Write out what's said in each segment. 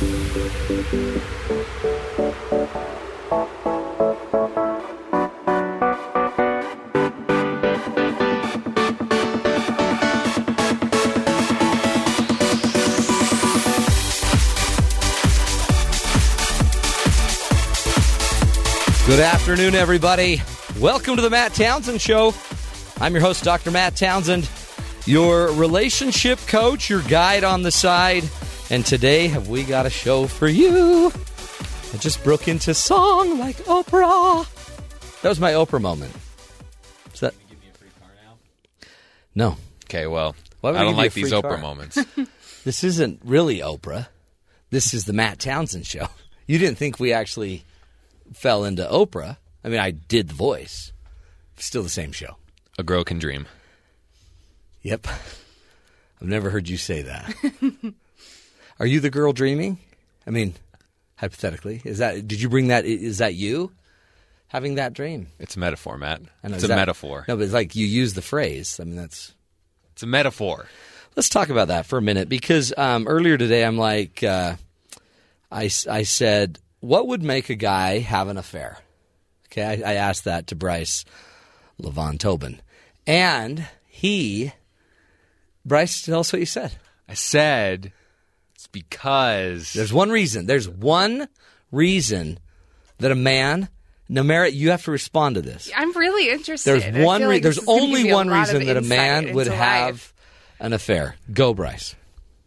Good afternoon, everybody. Welcome to the Matt Townsend Show. I'm your host, Dr. Matt Townsend, your relationship coach, your guide on the side. And today, have we got a show for you? I just broke into song like Oprah. That was my Oprah moment. Is that? No. Okay, well, Why would I I don't give you like free these car? Oprah moments. This isn't really Oprah. This is the Matt Townsend show. You didn't think we actually fell into Oprah. I mean, I did the voice. Still the same show. A girl can dream. Yep. I've never heard you say that. Are you the girl dreaming? I mean, hypothetically, is that did you bring that is that you having that dream? It's a metaphor, Matt. Know, It's a that- metaphor. No, but it's like you use the phrase. I mean, that's It's a metaphor. Let's talk about that for a minute because um, earlier today I'm like, uh, I, I said, what would make a guy have an affair? Okay, I, I asked that to Bryce Levon Tobin. And he, Bryce, tell us what you said. I said because There's one reason. There's one reason that a man, no Merritt, you have to respond to this. I'm really interested. There's one. Re- like there's this is gonna only give you a one reason that a man would into have an affair. Go, Bryce.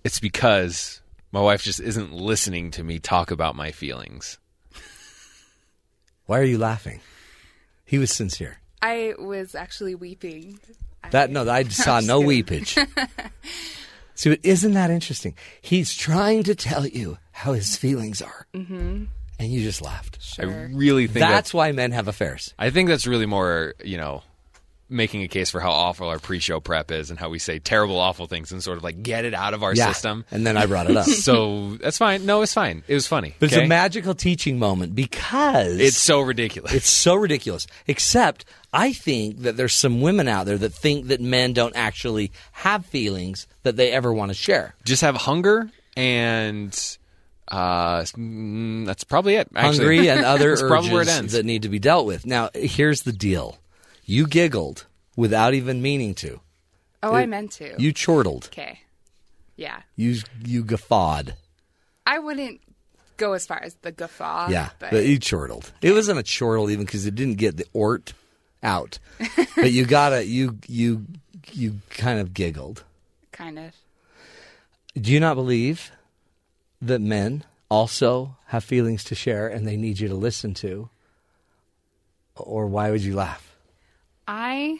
it's because my wife just isn't listening to me talk about my feelings. Why are you laughing? He was sincere. I was actually weeping. That no, I saw no weepage. See, but isn't that interesting? He's trying to tell you how his feelings are, mm-hmm. and you just laughed. I really think That's that's. why men have affairs. I think that's really more, you know, making a case for how awful our pre-show prep is and how we say terrible, awful things and sort of like get it out of our Yeah, system. and then I brought it up. So that's fine. No, it's fine. It was funny. But it's a magical teaching moment because It's so ridiculous. It's so ridiculous. Except I think that there's some women out there that think that men don't actually have feelings that they ever want to share. just have hunger and uh, mm, that's probably it. Actually. Hungry and other That's probably where it urges that need to be dealt with. Now, here's the deal. You giggled without even meaning to. Oh, I meant to. You chortled. okay. Yeah. You you guffawed. I wouldn't go as far as the guffaw. Yeah, But, but you chortled. It wasn't a chortle even because it didn't get the ort out. but you gotta you you you kind of giggled. kind of. Do you not believe that men also have feelings to share and they need you to listen to? Or why would you laugh? I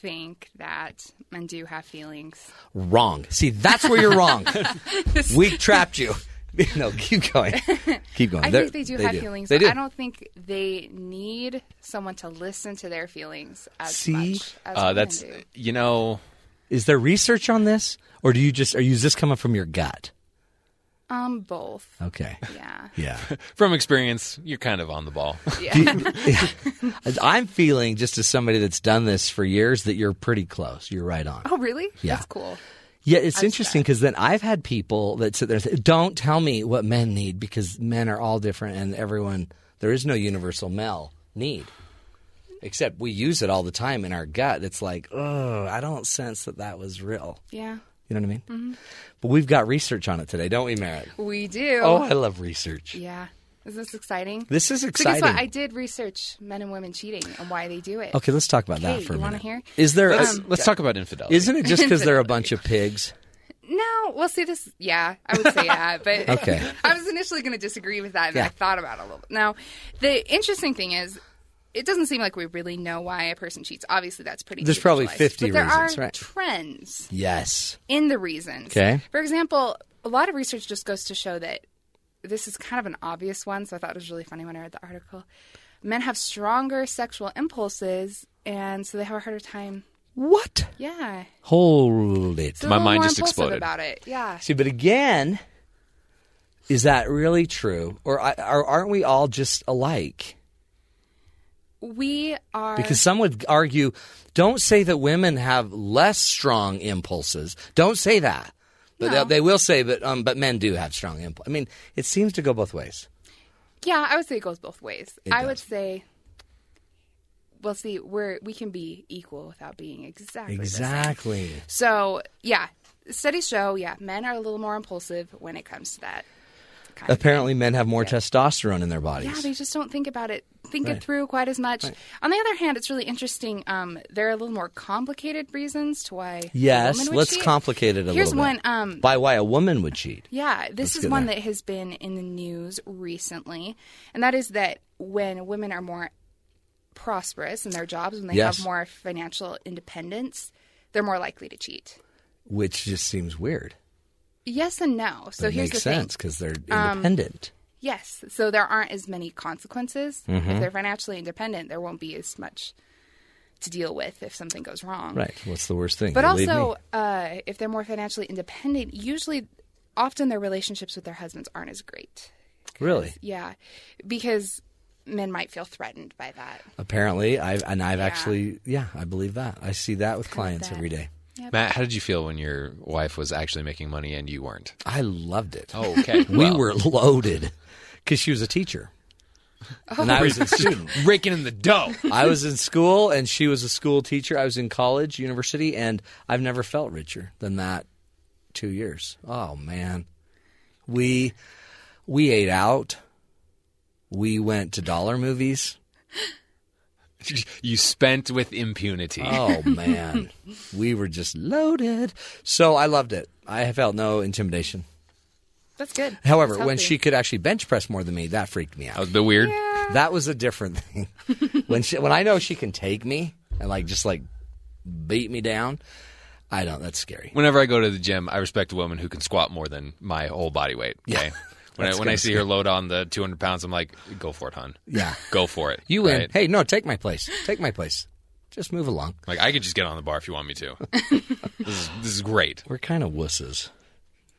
think that men do have feelings. Wrong. See, that's where you're wrong. we trapped you. No, keep going. Keep going. I They're- think they do have feelings. They but do. I don't think they need someone to listen to their feelings as See? much as uh, that's do. you know Is there research on this, or do you just are you just coming from your gut? Um, both. Okay. Yeah. Yeah. from experience. You're kind of on the ball. Yeah. I'm feeling just as somebody that's done this for years that you're pretty close. You're right on. oh, really? Yeah. That's cool. Yeah, it's interesting because then I've had people that sit there and say, "Don't tell me what men need because men are all different and everyone there is no universal male need." Except we use it all the time in our gut. It's like, oh, I don't sense that that was real. Yeah. You know what I mean? Mm-hmm. But we've got research on it today, don't we, Merritt? We do. Oh, I love research. Yeah. Is this exciting? This is So exciting. guess what? I did research men and women cheating and why they do it. okay, let's talk about that for a you wanna minute. hear? Is there? Let's, a, let's talk about infidelity. isn't it just because they're a bunch of pigs? No, well, see this. Yeah, I would say that, but Okay. I was initially going to disagree with that, and Yeah. I thought about it a little. bit. Now, the interesting thing is, it doesn't seem like we really know why a person cheats. Obviously, that's pretty. There's probably 50 but there reasons, are right? trends Yes. in the reasons. Okay. For example, a lot of research just goes to show that this is kind of an obvious one. So I thought it was really funny when I read the article. Men have stronger sexual impulses, and so they have a harder time. What? Yeah, Hold it. so My mind more just exploded. about it. Yeah. See, but again, is that really true, or, I- or aren't we all just alike? We are Because some would argue, don't say that women have less strong impulses. Don't say that. But No. they, they will say, but um, but men do have strong impulse. I mean, it seems to go both ways. Yeah, I would say it goes both ways. It I does. would say, well, see, we're we can be equal without being exactly. Exactly. So yeah, studies show yeah, men are a little more impulsive when it comes to that. Kind Apparently, men have more testosterone in their bodies. Yeah, they just don't think about it, think Right. it through quite as much. On the other hand, it's really interesting. Um, there are a little more complicated reasons to why. a woman yes, would let's cheat. complicate it a Here's little bit. one. Um, By why a woman would cheat. yeah, this Let's is one there. that has been in the news recently, and that is that when women are more prosperous in their jobs, when they Yes. have more financial independence, they're more likely to cheat. Which just seems weird. Yes and no. So it here's makes the sense because they're Um, independent. Yes. So there aren't as many consequences. Mm-hmm. If they're financially independent, there won't be as much to deal with if something goes wrong. right. What's the worst thing? But You also, uh, if they're more financially independent, usually, often their relationships with their husbands aren't as great. really, Yeah. Because men might feel threatened by that. apparently, I've and I've Yeah. actually, yeah, I believe that. I see that with clients every day. Matt, how did you feel when your wife was actually making money and you weren't? I loved it. Oh, okay. we Well, were loaded because she was a teacher, oh. and I was a student. raking in the dough. I was in school, and she was a school teacher. I was in college, university, and I've never felt richer than that. Two years. Oh man, we we ate out. We went to dollar movies. you spent with impunity. Oh man, we were just loaded. So I loved it. I felt no intimidation. That's good. However, That's when she could actually bench press more than me, that freaked me out. Oh, that out. was a bit weird. That was a different thing. when she, when I know she can take me and like just like beat me down, I don't. That's scary. Whenever I go to the gym, I respect a woman who can squat more than my whole body weight. Okay. When I, when I see her load on the 200 pounds, I'm like, go for it, hun. Yeah. Go for it. You win. right? Hey, no, take my place. Take my place. Just move along. Like, I could just get on the bar if you want me to. this, is, this is great. We're kind of wusses.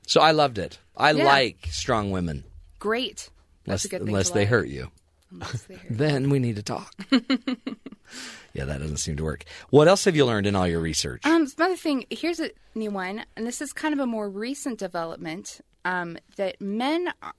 So I loved it. I Yeah. like strong women, Great. unless, That's a good thing unless to they like. hurt you. Unless they hurt. Then we need to talk. yeah, that doesn't seem to work. What else have you learned in all your research? Um, another thing. Here's a new one, and this is kind of a more recent development. Um, that men are-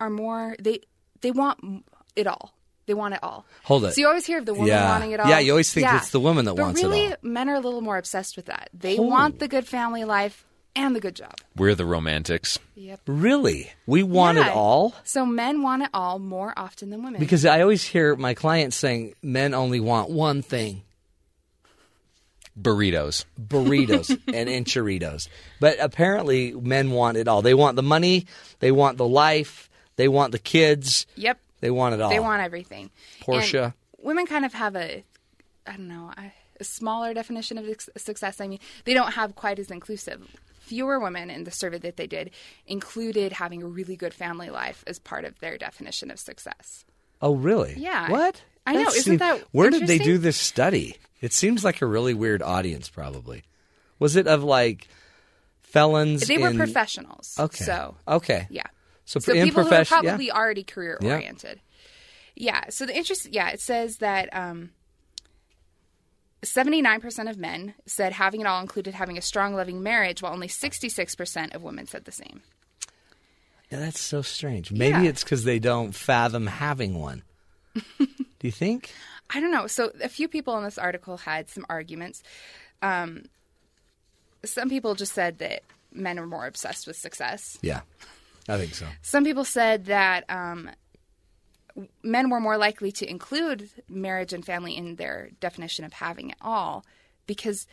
are more they they want it all. They want it all. Hold it. So you always hear of the woman Yeah. wanting it all. Yeah, you always think yeah. it's the woman that but wants it all. really, men are a little more obsessed with that. They Oh. want the good family life and the good job. We're the romantics. Yep. really? We want it all? So men want it all more often than women. Because I always hear my clients saying men only want one thing Burritos. burritos and enchiritos. But apparently, men want it all. They want the money, they want the life, they want the kids, yep. they want it all. They want everything. Portia. And women kind of have a, I don't know, a, a smaller definition of success. I mean, they don't have quite as inclusive. Fewer women in the survey that they did included having a really good family life as part of their definition of success. Oh, really? Yeah. What? I know, isn't seems- that Where did they do this study? It seems like a really weird audience, probably. Was it of like felons? They were in- professionals. Okay. So, okay. yeah. So, So people who are probably yeah. already career oriented. Yeah. So the interest, yeah, it says that um, 79% of men said having it all included having a strong, loving marriage, while only 66% of women said the same. Yeah, that's so strange. Maybe Yeah. it's because they don't fathom having one. Do you think? I don't know. So a few people in this article had some arguments. Um, some people just said that men are more obsessed with success. Yeah, I think so. Some people said that um, men were more likely to include marriage and family in their definition of having it all because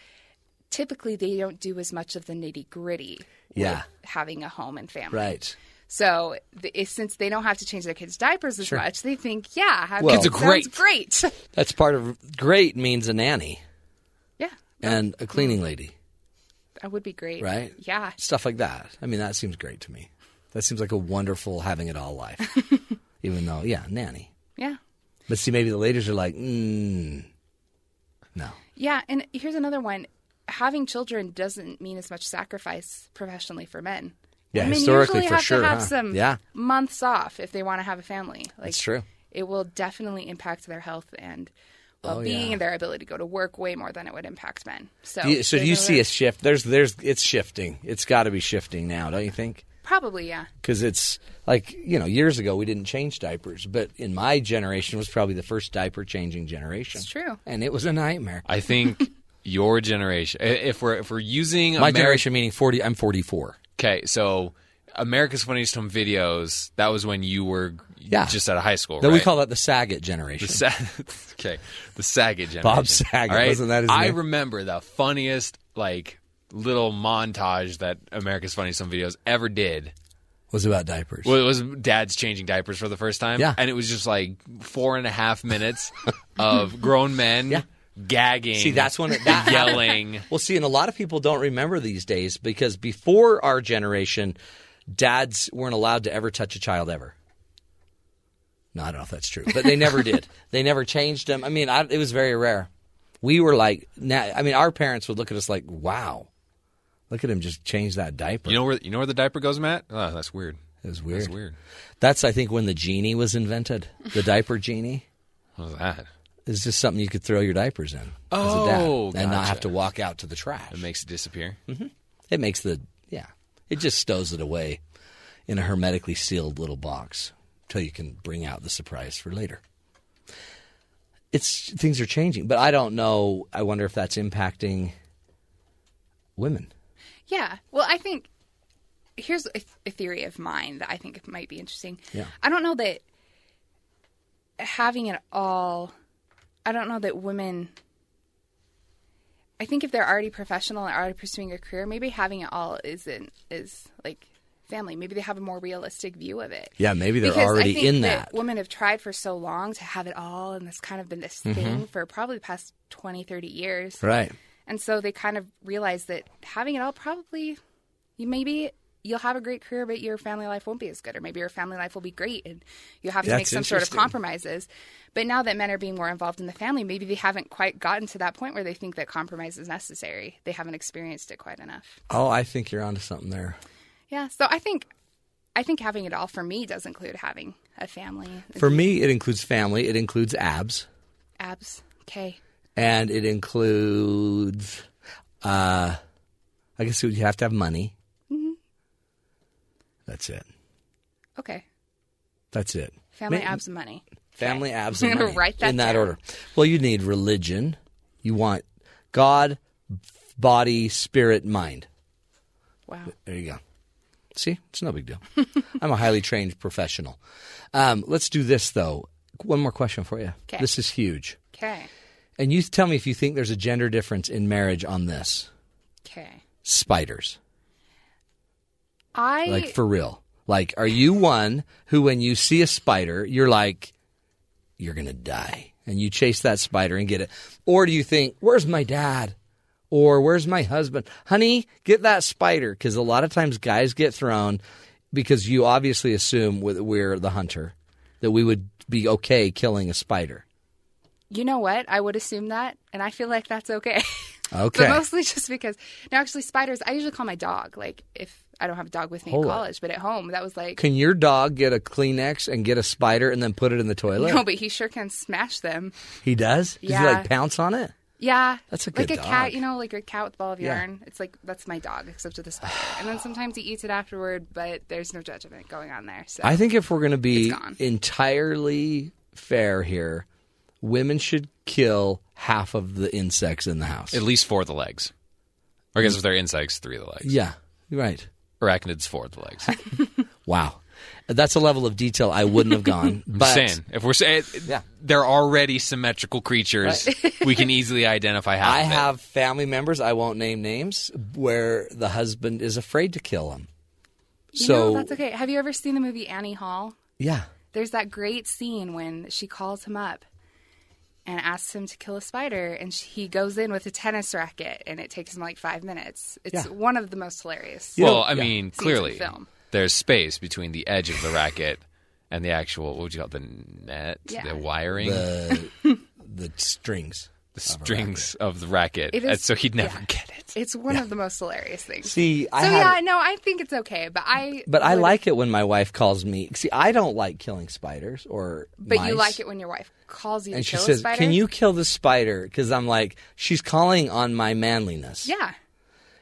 typically they don't do as much of the nitty gritty Yeah. having a home and family. Right. So the, since they don't have to change their kids' diapers as much, they think, yeah, having Well- kids Kids are great. great. That's part of great means a nanny yeah, and a cleaning lady, that would be great. right? Yeah. Stuff like that. I mean, that seems great to me. That seems like a wonderful having it all life. Even though, yeah, nanny. Yeah. But see, maybe the ladies are like, mm, no. Yeah, and here's another one. Having children doesn't mean as much sacrifice professionally for men. Yeah, mean, historically, usually for have sure, to have huh? some Yeah. months off if they want to have a family. Like That's true. It will definitely impact their health and oh, well-being yeah. and their ability to go to work way more than it would impact men. So, Do you- so do you see little- a shift? There's there's it's shifting. It's got to be shifting now, don't you think? probably yeah. Because it's like you know years ago we didn't change diapers, but in my generation was probably the first diaper changing generation. It's true. and it was a nightmare. I think your generation. If we're if we're using My Ameri- generation meaning forty. I'm forty four. Okay, so America's Funniest Home Videos. That was when you were Yeah. just out of high school. Then right? we call that the Saget generation. The Sa- okay, the Saget generation. Bob Saget, All right? wasn't that his I name? remember the funniest like little montage that America's Funniest Home Videos ever did. was about diapers. Well, it was dad's changing diapers for the first time. Yeah. and it was just like four and a half minutes of grown men Yeah. Gagging. See, that's when it, that yelling. Well, see, and a lot of people don't remember these days because before our generation, dads weren't allowed to ever touch a child ever. No, I don't know if that's true, but they never did. They never changed them. I mean, I, it was very rare. We were like, now, I mean, our parents would look at us like, "Wow, look at him just change that diaper." You know where you know where the diaper goes, Matt? Oh, that's weird. it was weird. That's weird. That's, I think, when the genie was invented. The diaper genie What was that? Is just something you could throw your diapers in Oh, as a dad oh, and not have to walk out to the trash. It makes it disappear. Mm-hmm. It makes the yeah. It just stows it away in a hermetically sealed little box until you can bring out the surprise for later. It's things are changing, but I don't know. I wonder if that's impacting women. Yeah. Well, I think here's a, a theory of mine that I think might be interesting. Yeah. I don't know that having it all. I don't know that women. I think if they're already professional and already pursuing a career, maybe having it all isn't is like family. Maybe they have a more realistic view of it. Yeah, maybe they're Because I already think in that that. women have tried for so long to have it all, and it's kind of been this mm-hmm. thing for probably the past 20, 30 years. Right. And so they kind of realize that having it all probably, you maybe you'll have a great career, but your family life won't be as good, or maybe your family life will be great, and you'll have to make some sort of compromises. But now that men are being more involved in the family, maybe they haven't quite gotten to that point where they think that compromise is necessary. They haven't experienced it quite enough. Oh, I think you're onto something there. Yeah. So I think, I think having it all for me does include having a family. For me, it includes family. It includes abs, abs. Okay. and it includes. Uh, I guess you have to have money. That's it. Okay. That's it. Family, abs, and money. Family abs I'm and money, write that in that down. order. Well, you need religion. You want God, body, spirit, mind. Wow. There you go. See, it's no big deal. I'm a highly trained professional. Um, let's do this though. One more question for you. Okay. This is huge, Okay. and you tell me if you think there's a gender difference in marriage on this. Okay. Spiders, I like for real. Like, are you one who, when you see a spider, you're like, you're gonna die, and you chase that spider and get it, or do you think, where's my dad? Or where's my husband? Honey, get that spider. Because a lot of times guys get thrown because you obviously assume we're the hunter that we would be okay killing a spider. You know what? I would assume that, and I feel like that's okay. Okay. but mostly just because. No, actually, spiders. I usually call my dog. Like if I don't have a dog with me Hold in on. college, but at home, that was like. Can your dog get a Kleenex and get a spider and then put it in the toilet? No, but he sure can smash them. he does? Does he Yeah. like pounce on it? Yeah, That's a like a dog. cat. You know, like a cat with a ball of Yeah. yarn. It's like that's my dog, except with a spider. And then sometimes he eats it afterward, but there's no judgment going on there. So I think if we're going to be entirely fair here, women should kill half of the insects in the house. At least four of the legs. Or I guess if they're insects, three of the legs. yeah, you're right. Arachnids, four the legs. Wow. That's a level of detail I wouldn't have gone. I'm but saying if we're saying Yeah. they're already symmetrical creatures, we can easily identify half. I of have family members, I won't name names, where the husband is afraid to kill him. you So, know, that's okay. Have you ever seen the movie Annie Hall? yeah. There's that great scene when she calls him up and asks him to kill a spider, and she, he goes in with a tennis racket, and it takes him like five minutes. It's Yeah. one of the most hilarious. You well, know- I yeah. mean, in clearly film. there's space between the edge of the racket and the actual what would you call it, the net, Yeah. the wiring, The, the strings. the strings of the racket, It and is- so he'd never yeah. get it. It's one of the most hilarious things. See, I so had- yeah, no, I think it's okay, but I. But I like it when my wife calls me. See, I don't like killing spiders or. But you like it when your wife calls you And to she kill says, a spider. "Can you kill the spider?" Because I'm like, she's calling on my manliness. Yeah.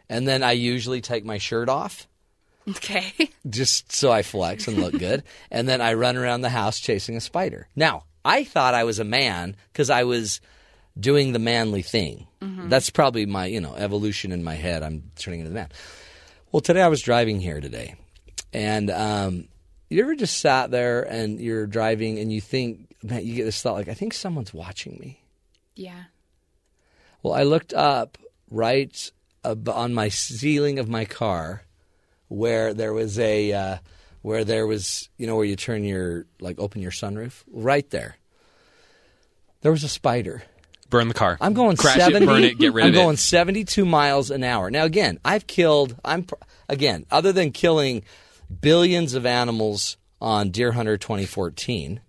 And then I usually take my shirt off Okay. just so I flex and look good. And then I run around the house chasing a spider. Now, I thought I was a man because I was doing the manly thing. That's probably my, you know, evolution in my head. I'm turning into the man. Well, today I was driving here today. And um, you ever just sat there and you're driving and you think, man, you get this thought like, I think someone's watching me. yeah. Well, I looked up right on my ceiling of my car where there was a uh, where there was you know where you turn your like open your sunroof right there. There was a spider. Burn the car. I'm going Crash 70 it, burn it, get rid I'm of going 72 miles an hour. Now again, I've killed I'm again, other than killing billions of animals on Deer Hunter 2014.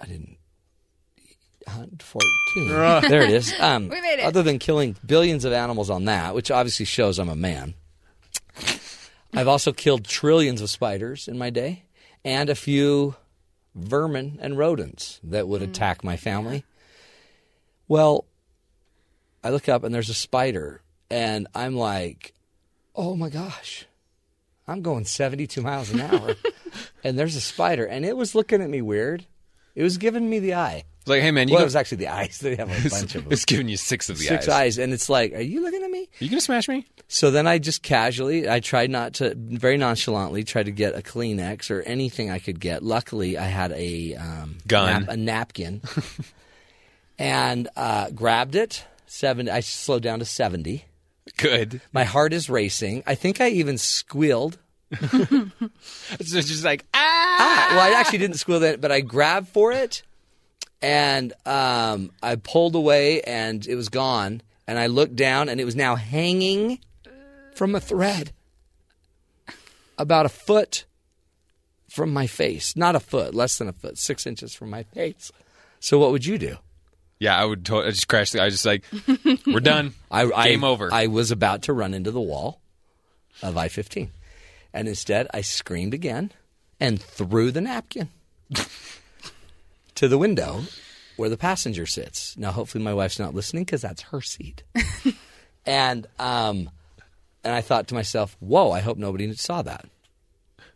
I didn't hunt 14. there it is. Um, We made it. Other than killing billions of animals on that, which obviously shows I'm a man. I've also killed trillions of spiders in my day and a few vermin and rodents that would attack my family. Well, I look up and there's a spider, and I'm like, oh my gosh, I'm going 72 miles an hour, and there's a spider, and it was looking at me weird. It was giving me the eye. It's like, hey man, you Well, it was actually the eyes. They have a bunch of them. it's giving you six of the Six eyes. eyes, and it's like, are you looking at me? Are you gonna smash me? So then I just casually, I tried not to, very nonchalantly, try to get a Kleenex or anything I could get. Luckily, I had a um, Gun. nap- a napkin, and uh, grabbed it. Seven. I slowed down to seventy. Good. My heart is racing. I think I even squealed. It's just like ah. Ah, well, I actually didn't squeal then, but I grabbed for it, and um, I pulled away, and it was gone. And I looked down, and it was now hanging from a thread, about a foot from my face. Not a foot, less than a foot, six inches from my face. So, what would you do? Yeah, I would to- I just crash. The, I was just like, we're done. I, I, Game over. I was about to run into the wall of I 15. And instead, I screamed again and threw the napkin to the window where the passenger sits. Now, hopefully, my wife's not listening because that's her seat. and, um, and I thought to myself, whoa, I hope nobody saw that.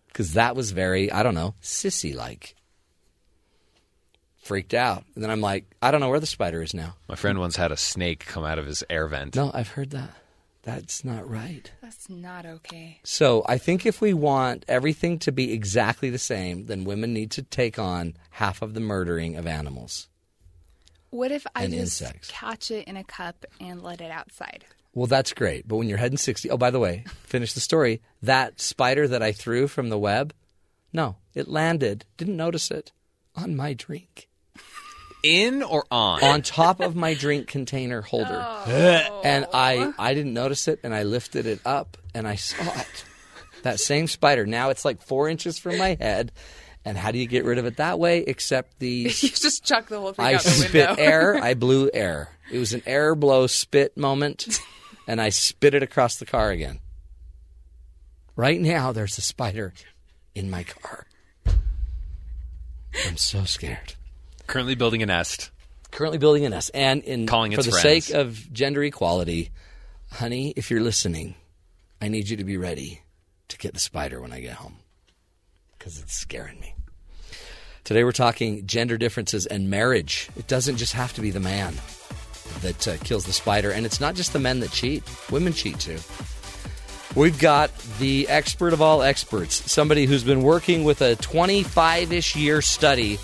Because that was very, I don't know, sissy like. Freaked out. And then I'm like, I don't know where the spider is now. My friend once had a snake come out of his air vent. No, I've heard that. That's not right. That's not okay. So I think if we want everything to be exactly the same, then women need to take on half of the murdering of animals. What if I And just insects. catch it in a cup and let it outside? Well, that's great. But when you're heading 60, oh, by the way, finish the story. That spider that I threw from the web, no, it landed, didn't notice it, on my drink, In or on? on top of my drink container holder. Oh. And I, I didn't notice it, and I lifted it up, and I saw it. That same spider. Now it's like four inches from my head. And how do you get rid of it that way? Except the You just chuck the whole thing I out the spit window. air. I blew air. It was an air blow spit moment, and I spit it across the car again. Right now, there's a spider in my car. I'm so scared. Currently building a nest. Currently building a nest, and in Calling for the friends. sake of gender equality, honey, if you're listening, I need you to be ready to get the spider when I get home because it's scaring me. Today we're talking gender differences and marriage. It doesn't just have to be the man that uh, kills the spider, and it's not just the men that cheat. Women cheat too. We've got the expert of all experts, somebody who's been working with a 25 ish year study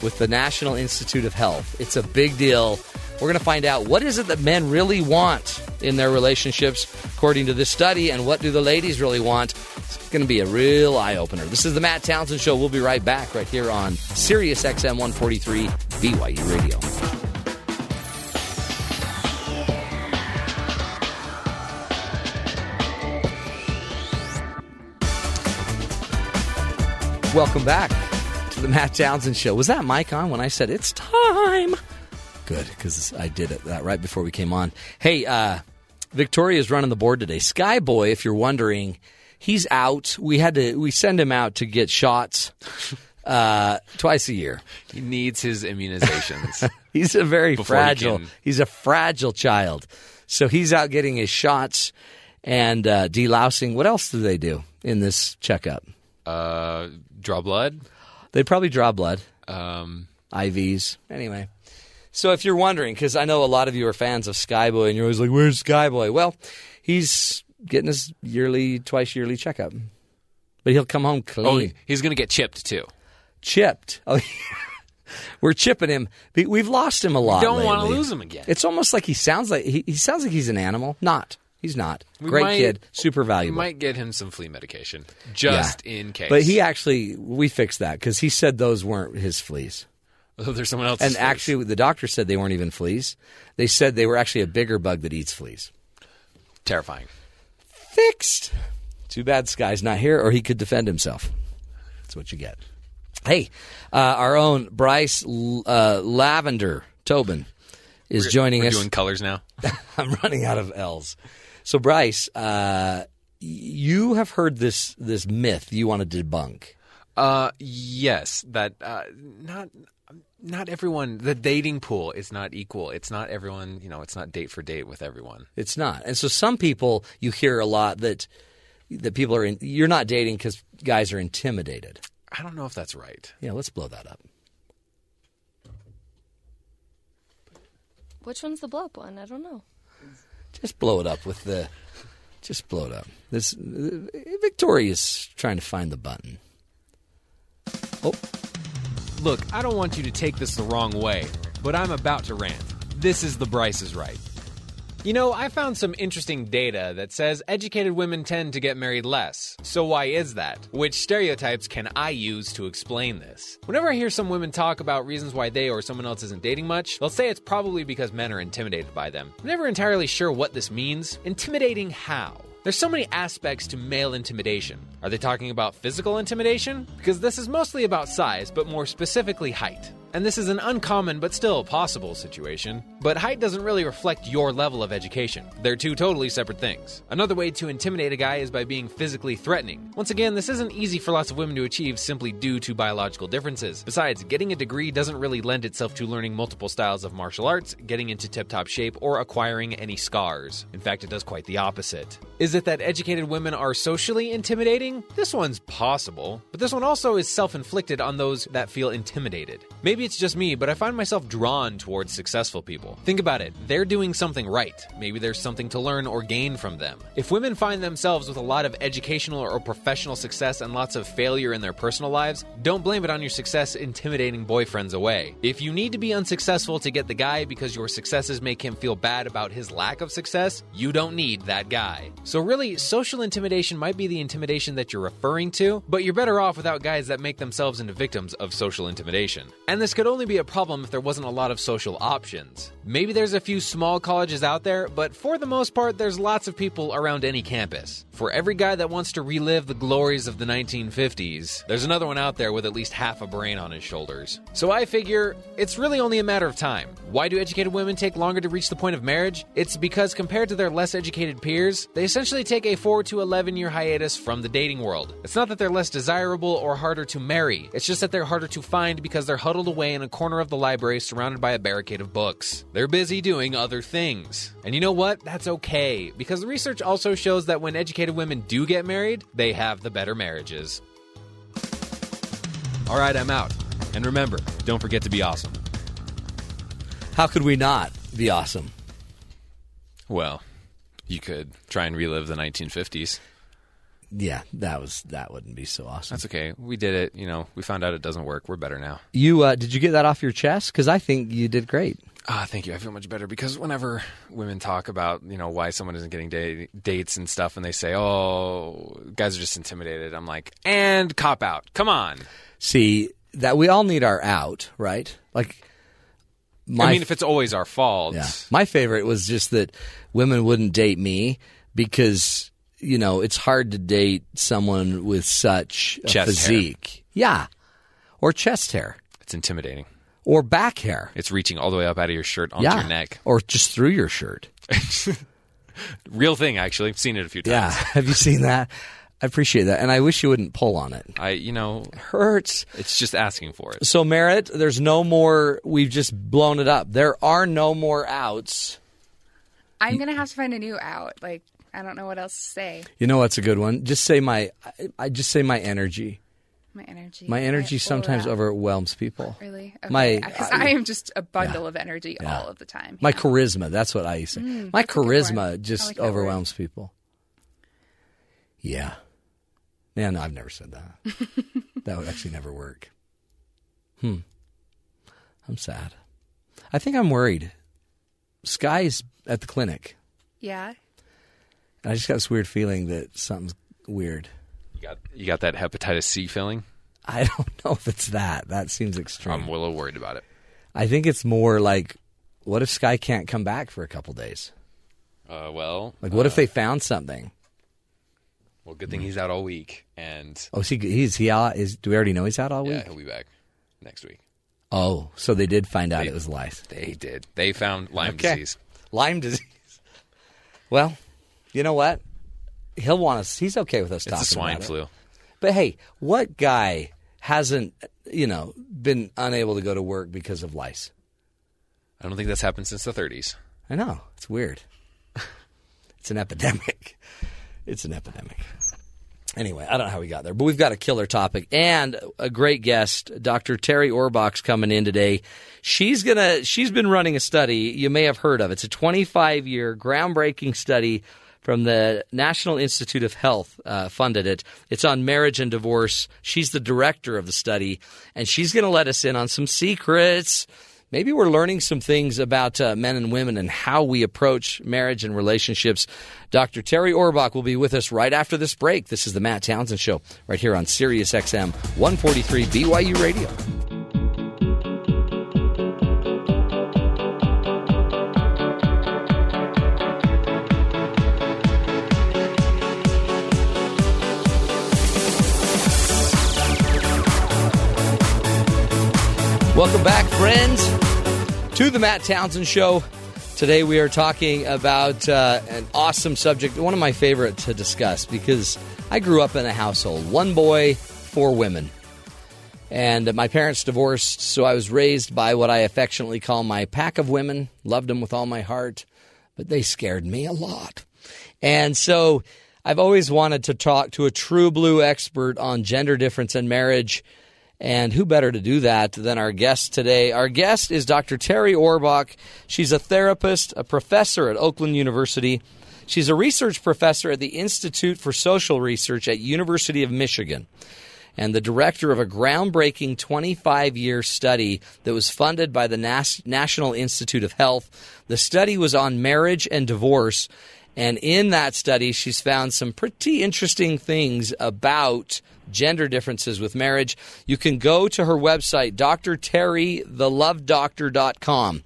with the National Institute of Health. It's a big deal. We're going to find out what is it that men really want in their relationships, according to this study, and what do the ladies really want. It's going to be a real eye opener. This is the Matt Townsend Show. We'll be right back right here on Sirius XM 143 BYU Radio. Welcome back to the Matt Townsend Show. Was that mic on when I said it's time? Good, because I did it that right before we came on. Hey, uh, Victoria's running the board today. Skyboy, if you're wondering, he's out. We had to we send him out to get shots uh, twice a year. He needs his immunizations. He's a very Before he fragile. can- He's a fragile child. So he's out getting his shots and uh, delousing. What else do they do in this checkup? uh, draw blood. They'd probably draw blood, Um, IVs. Anyway. So if you're wondering, because I know a lot of you are fans of Skyboy, and you're always like, "Where's Skyboy?" Well, he's getting his yearly, twice yearly checkup, but he'll come home clean. oh, he's going to get chipped too. chipped. Oh, we're chipping him. We- We've lost him a lot. Don't want to lately. lose him again. It's almost like he sounds like he, he sounds like he's an animal. Not. He's not. We Great might- kid, super We valuable. might get him some flea medication just Yeah. in case. But he actually we fixed that because he said those weren't his fleas. oh, there's someone else. And actually, the doctor said they weren't even fleas. They said they were actually a bigger bug that eats fleas. terrifying. Fixed. Too bad Sky's not here, or he could defend himself. That's what you get. Hey, uh, our own Bryce uh, Lavender Tobin is joining We're us. doing colors now. I'm running out of L's. So Bryce, uh, you have heard this this myth you want to debunk. Uh, yes, that uh, not not everyone. The dating pool is not equal. It's not everyone. You know, it's not date for date with everyone. It's not. And so some people you hear a lot that that people are in, you're not dating because guys are intimidated. I don't know if that's right. Yeah, let's blow that up. Which one's the blow up one? I don't know. Just blow it up with the. Just blow it up. This Victoria's trying to find the button. Oh, Look, I don't want you to take this the wrong way, but I'm about to rant. This is the Bryce is right. You know, I found some interesting data that says educated women tend to get married less. So why is that? Which stereotypes can I use to explain this? Whenever I hear some women talk about reasons why they or someone else isn't dating much, they'll say it's probably because men are intimidated by them. I'm never entirely sure what this means. Intimidating how? There's so many aspects to male intimidation. Are they talking about physical intimidation? Because this is mostly about size, but more specifically height. And this is an uncommon but still possible situation. But height doesn't really reflect your level of education. They're two totally separate things. Another way to intimidate a guy is by being physically threatening. Once again, this isn't easy for lots of women to achieve simply due to biological differences. Besides, getting a degree doesn't really lend itself to learning multiple styles of martial arts, getting into tip top shape, or acquiring any scars. In fact, it does quite the opposite. Is it that educated women are socially intimidating? This one's possible, but this one also is self inflicted on those that feel intimidated. Maybe it's just me, but I find myself drawn towards successful people. Think about it they're doing something right. Maybe there's something to learn or gain from them. If women find themselves with a lot of educational or professional success and lots of failure in their personal lives, don't blame it on your success intimidating boyfriends away. If you need to be unsuccessful to get the guy because your successes make him feel bad about his lack of success, you don't need that guy. So, really, social intimidation might be the intimidation that you're referring to, but you're better off without guys that make themselves into victims of social intimidation. And this could only be a problem if there wasn't a lot of social options. Maybe there's a few small colleges out there, but for the most part, there's lots of people around any campus. For every guy that wants to relive the glories of the 1950s, there's another one out there with at least half a brain on his shoulders. So I figure it's really only a matter of time. Why do educated women take longer to reach the point of marriage? It's because compared to their less educated peers, they essentially take a 4 to 11 year hiatus from the dating world. It's not that they're less desirable or harder to marry, it's just that they're harder to find because they're huddled away in a corner of the library surrounded by a barricade of books. They're busy doing other things. And you know what? That's okay, because the research also shows that when educated women do get married, they have the better marriages. All right, I'm out. And remember, don't forget to be awesome. How could we not be awesome? Well, you could try and relive the 1950s. Yeah, that was that wouldn't be so awesome. That's okay. We did it. You know, we found out it doesn't work. We're better now. You uh, did you get that off your chest? Because I think you did great. Ah, thank you. I feel much better because whenever women talk about you know why someone isn't getting da- dates and stuff, and they say, "Oh, guys are just intimidated," I'm like, "And cop out. Come on." See that we all need our out, right? Like, my I mean, if it's always our fault, Yeah. My favorite was just that women wouldn't date me because, you know, it's hard to date someone with such a Chest hair. physique. Yeah. Or chest hair. it's intimidating. or back hair. It's reaching all the way up out of your shirt onto yeah, your neck. or just through your shirt. Real thing, actually. I've seen it a few times. Yeah, have you seen that? I appreciate that, and I wish you wouldn't pull on it. I, you know, Hurts. it's just asking for it. So Merritt, there's no more. We've just blown it up. There are no more outs. I'm gonna have to find a new out. Like I don't know what else to say. You know what's a good one? Just say my. I, I just say my energy. My energy. My energy sometimes overwhelms people. Really? Okay. My- because I, am just a bundle of energy all of the time. My Yeah. charisma. That's what I used to say. my Mm, good charisma just like overwhelms people. Yeah. Yeah, no, I've never said that. that would actually never work. Hmm. I'm sad. I think I'm worried. Sky's at the clinic. yeah. I just got this weird feeling that something's weird. You got, you got that hepatitis C feeling? I don't know if it's that. That seems extreme. I'm a little worried about it. I think it's more like, what if Sky can't come back for a couple days? Uh, well, Like, what if they found something? well, good thing he's out all week, and Oh, is he, he's he out? Is do we already know he's out all week? yeah, he'll be back next week. Oh, so they did find out They- it was lice. They did. They found Lyme Okay. disease. Lyme disease. Well, you know what? He'll want us. He's okay with us It's talking swine about it. But hey, what guy hasn't you know been unable to go to work because of lice? I don't think that's happened since the 30s. I know it's weird. it's an epidemic. It's an epidemic. Anyway, I don't know how we got there, but we've got a killer topic and a great guest, Dr. Terri Orbuch's coming in today. She's gonna she's been running a study you may have heard of. It's a 25 year groundbreaking study from the National Institute of Health uh, funded it. It's on marriage and divorce. She's the director of the study, and she's going to let us in on some secrets maybe we're learning some things about uh, men and women and how we approach marriage and relationships. Dr. Terri Orbuch will be with us right after this break. This is the Matt Townsend Show right here on Sirius XM 143 BYU Radio. Welcome back, friends, to the Matt Townsend Show. Today we are talking about uh, an awesome subject, one of my favorite to discuss because I grew up in a household one boy, four women. And my parents divorced, so I was raised by what I affectionately call my pack of women. Loved them with all my heart, but they scared me a lot. And so I've always wanted to talk to a true blue expert on gender difference in marriage. And who better to do that than our guest today? Our guest is Dr. Terri Orbuch. She's a therapist, a professor at Oakland University. She's a research professor at the Institute for Social Research at University of Michigan and the director of a groundbreaking 25 year study that was funded by the Nas- National Institute of Health. The study was on marriage and divorce. And in that study, she's found some pretty interesting things about gender differences with marriage. You can go to her website, drterrythelovedoctor.com.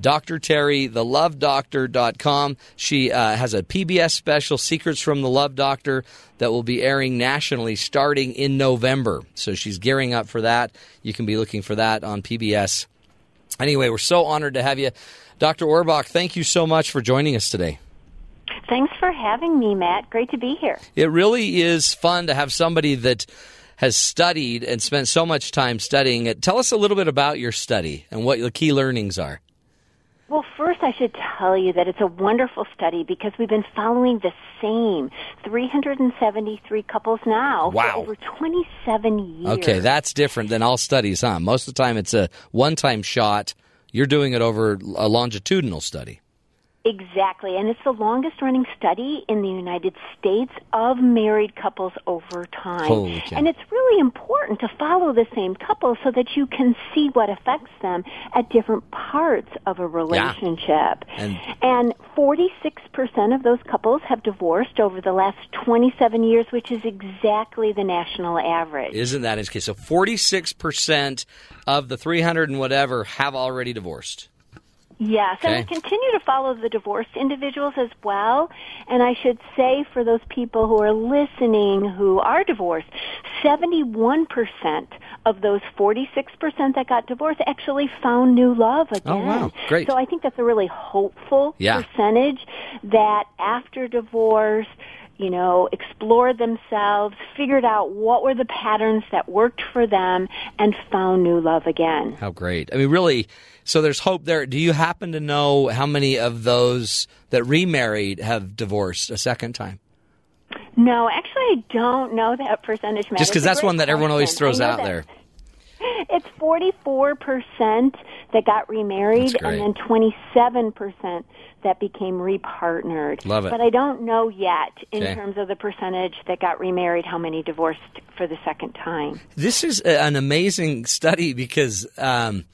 Dr. Terri, thelovedoctor.com. She uh, has a PBS special, Secrets from the Love Doctor, that will be airing nationally starting in November. So she's gearing up for that. You can be looking for that on PBS. Anyway, we're so honored to have you. Dr. Orbuch, thank you so much for joining us today. Thanks for having me, Matt. Great to be here. It really is fun to have somebody that has studied and spent so much time studying it. Tell us a little bit about your study and what the key learnings are. Well, first, I should tell you that it's a wonderful study because we've been following the same 373 couples now Wow. for over 27 years. Okay, that's different than all studies, huh? Most of the time it's a one time shot. You're doing it over a longitudinal study. Exactly, and it's the longest running study in the United States of married couples over time. And it's really important to follow the same couple so that you can see what affects them at different parts of a relationship. And- and 46% of those couples have divorced over the last 27 years, which is exactly the national average. Isn't that in interesting? So 46% of the 300 and whatever have already divorced. Yes, Okay. and we continue to follow the divorced individuals as well. And I should say for those people who are listening who are divorced, 71% of those 46% that got divorced actually found new love oh, again. Oh, wow. Great. So I think that's a really hopeful Yeah. percentage that after divorce, you know, explored themselves, figured out what were the patterns that worked for them, and found new love again. How great. I mean, really, so there's hope there. Do you happen to know how many of those that remarried have divorced a second time? No, actually, I don't know that percentage. Just because that's one that everyone always throws out that there. It's 44% that got remarried and then 27% that became repartnered. Love it. But I don't know yet in Okay. terms of the percentage that got remarried how many divorced for the second time. This is a- an amazing study because um,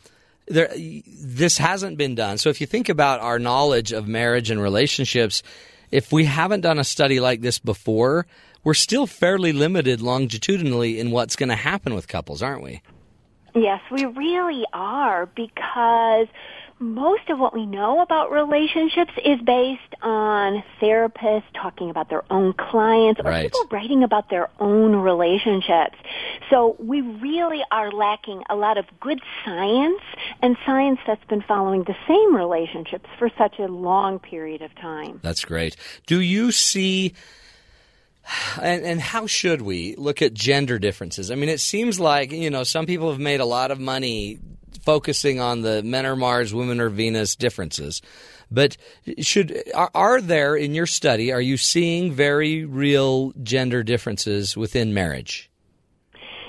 there, this hasn't been done. So if you think about our knowledge of marriage and relationships, if we haven't done a study like this before, we're still fairly limited longitudinally in what's going to happen with couples, aren't we? Yes, we really are because most of what we know about relationships is based on therapists talking about their own clients or Right. people writing about their own relationships. So we really are lacking a lot of good science and science that's been following the same relationships for such a long period of time. That's great. Do you see, and, and how should we look at gender differences? I mean, it seems like, you know, some people have made a lot of money focusing on the men are Mars, women are Venus differences. But should are, are there in your study? Are you seeing very real gender differences within marriage?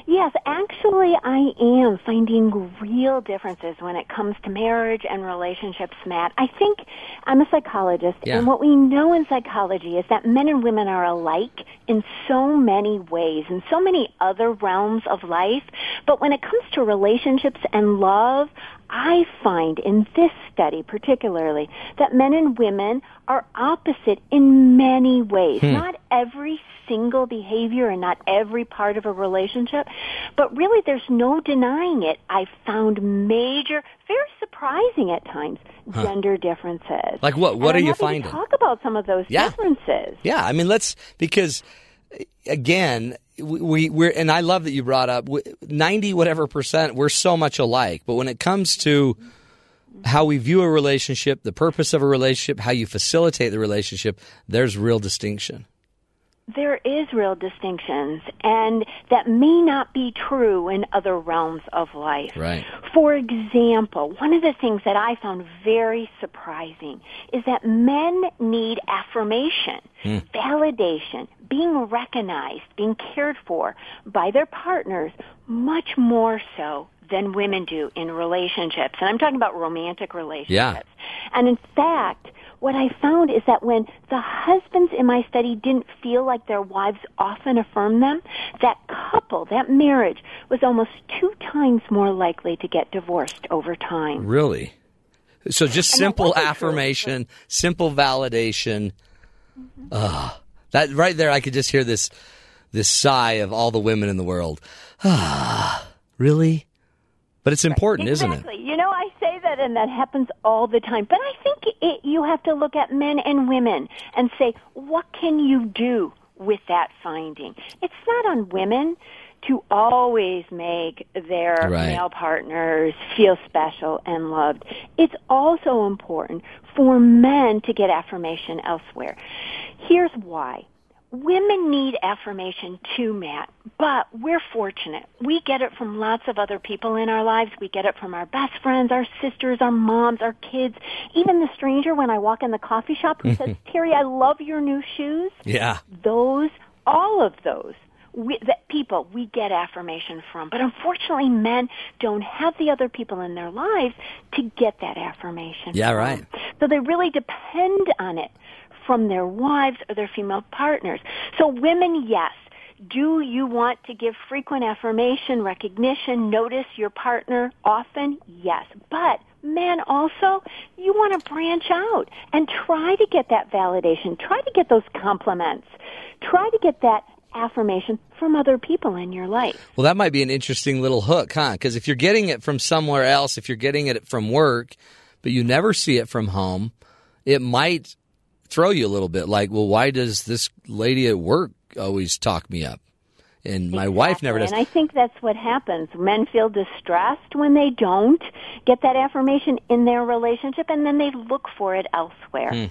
Yes, actually, I am finding real differences when it comes to marriage and relationships, Matt. I think I'm a psychologist, Yeah. and what we know in psychology is that men and women are alike in so many ways, in so many other realms of life. But when it comes to relationships and love, I find in this study particularly that men and women are opposite in many ways. Hmm. Not every single behavior and not every part of a relationship, but really there's no denying it. I found major, very surprising at times, gender differences. Like what- what And are I'm you finding? talk about some of those Yeah. differences. Yeah, I mean, let's because again, we we're and I love that you brought up ninety whatever percent. We're so much alike, but when it comes to how we view a relationship, the purpose of a relationship, how you facilitate the relationship, there's real distinction. There is real distinctions, and that may not be true in other realms of life. Right. For example, one of the things that I found very surprising is that men need affirmation, hmm. validation, being recognized, being cared for by their partners much more so than women do in relationships. And I'm talking about romantic relationships. Yeah. And in fact, what I found is that when the husbands in my study didn't feel like their wives often affirmed them, that couple, that marriage, was almost two times more likely to get divorced over time. Really. So just And simple wasn't true. affirmation, simple validation. Ah, that right there, I could just hear this this sigh of all the women in the world. Ah, really? But it's important, isn't it? Exactly. You know, I say that and that happens all the time. But I think it, you have to look at men and women and say, what can you do with that finding? It's not on women to always make their Right. male partners feel special and loved. It's also important for men to get affirmation elsewhere. Here's why. Women need affirmation too, Matt, but we're fortunate. We get it from lots of other people in our lives. We get it from our best friends, our sisters, our moms, our kids, even the stranger when I walk in the coffee shop who says, Terri, I love your new shoes. Yeah. Those, all of those, we, that people we get affirmation from. But unfortunately, men don't have the other people in their lives to get that affirmation. Yeah, right. So they really depend on it from their wives or their female partners. So women, yes. Do you want to give frequent affirmation, recognition, notice your partner often? Yes. But men also, you want to branch out and try to get that validation. Try to get those compliments. Try to get that affirmation from other people in your life. Well, that might be an interesting little hook, huh? Because if you're getting it from somewhere else, if you're getting it from work, but you never see it from home, it might throw you a little bit. Like, well, why does this lady at work always talk me up? and my wife never does. And I think that's what happens. Men feel distressed when they don't get that affirmation in their relationship, and then they look for it elsewhere. Hmm.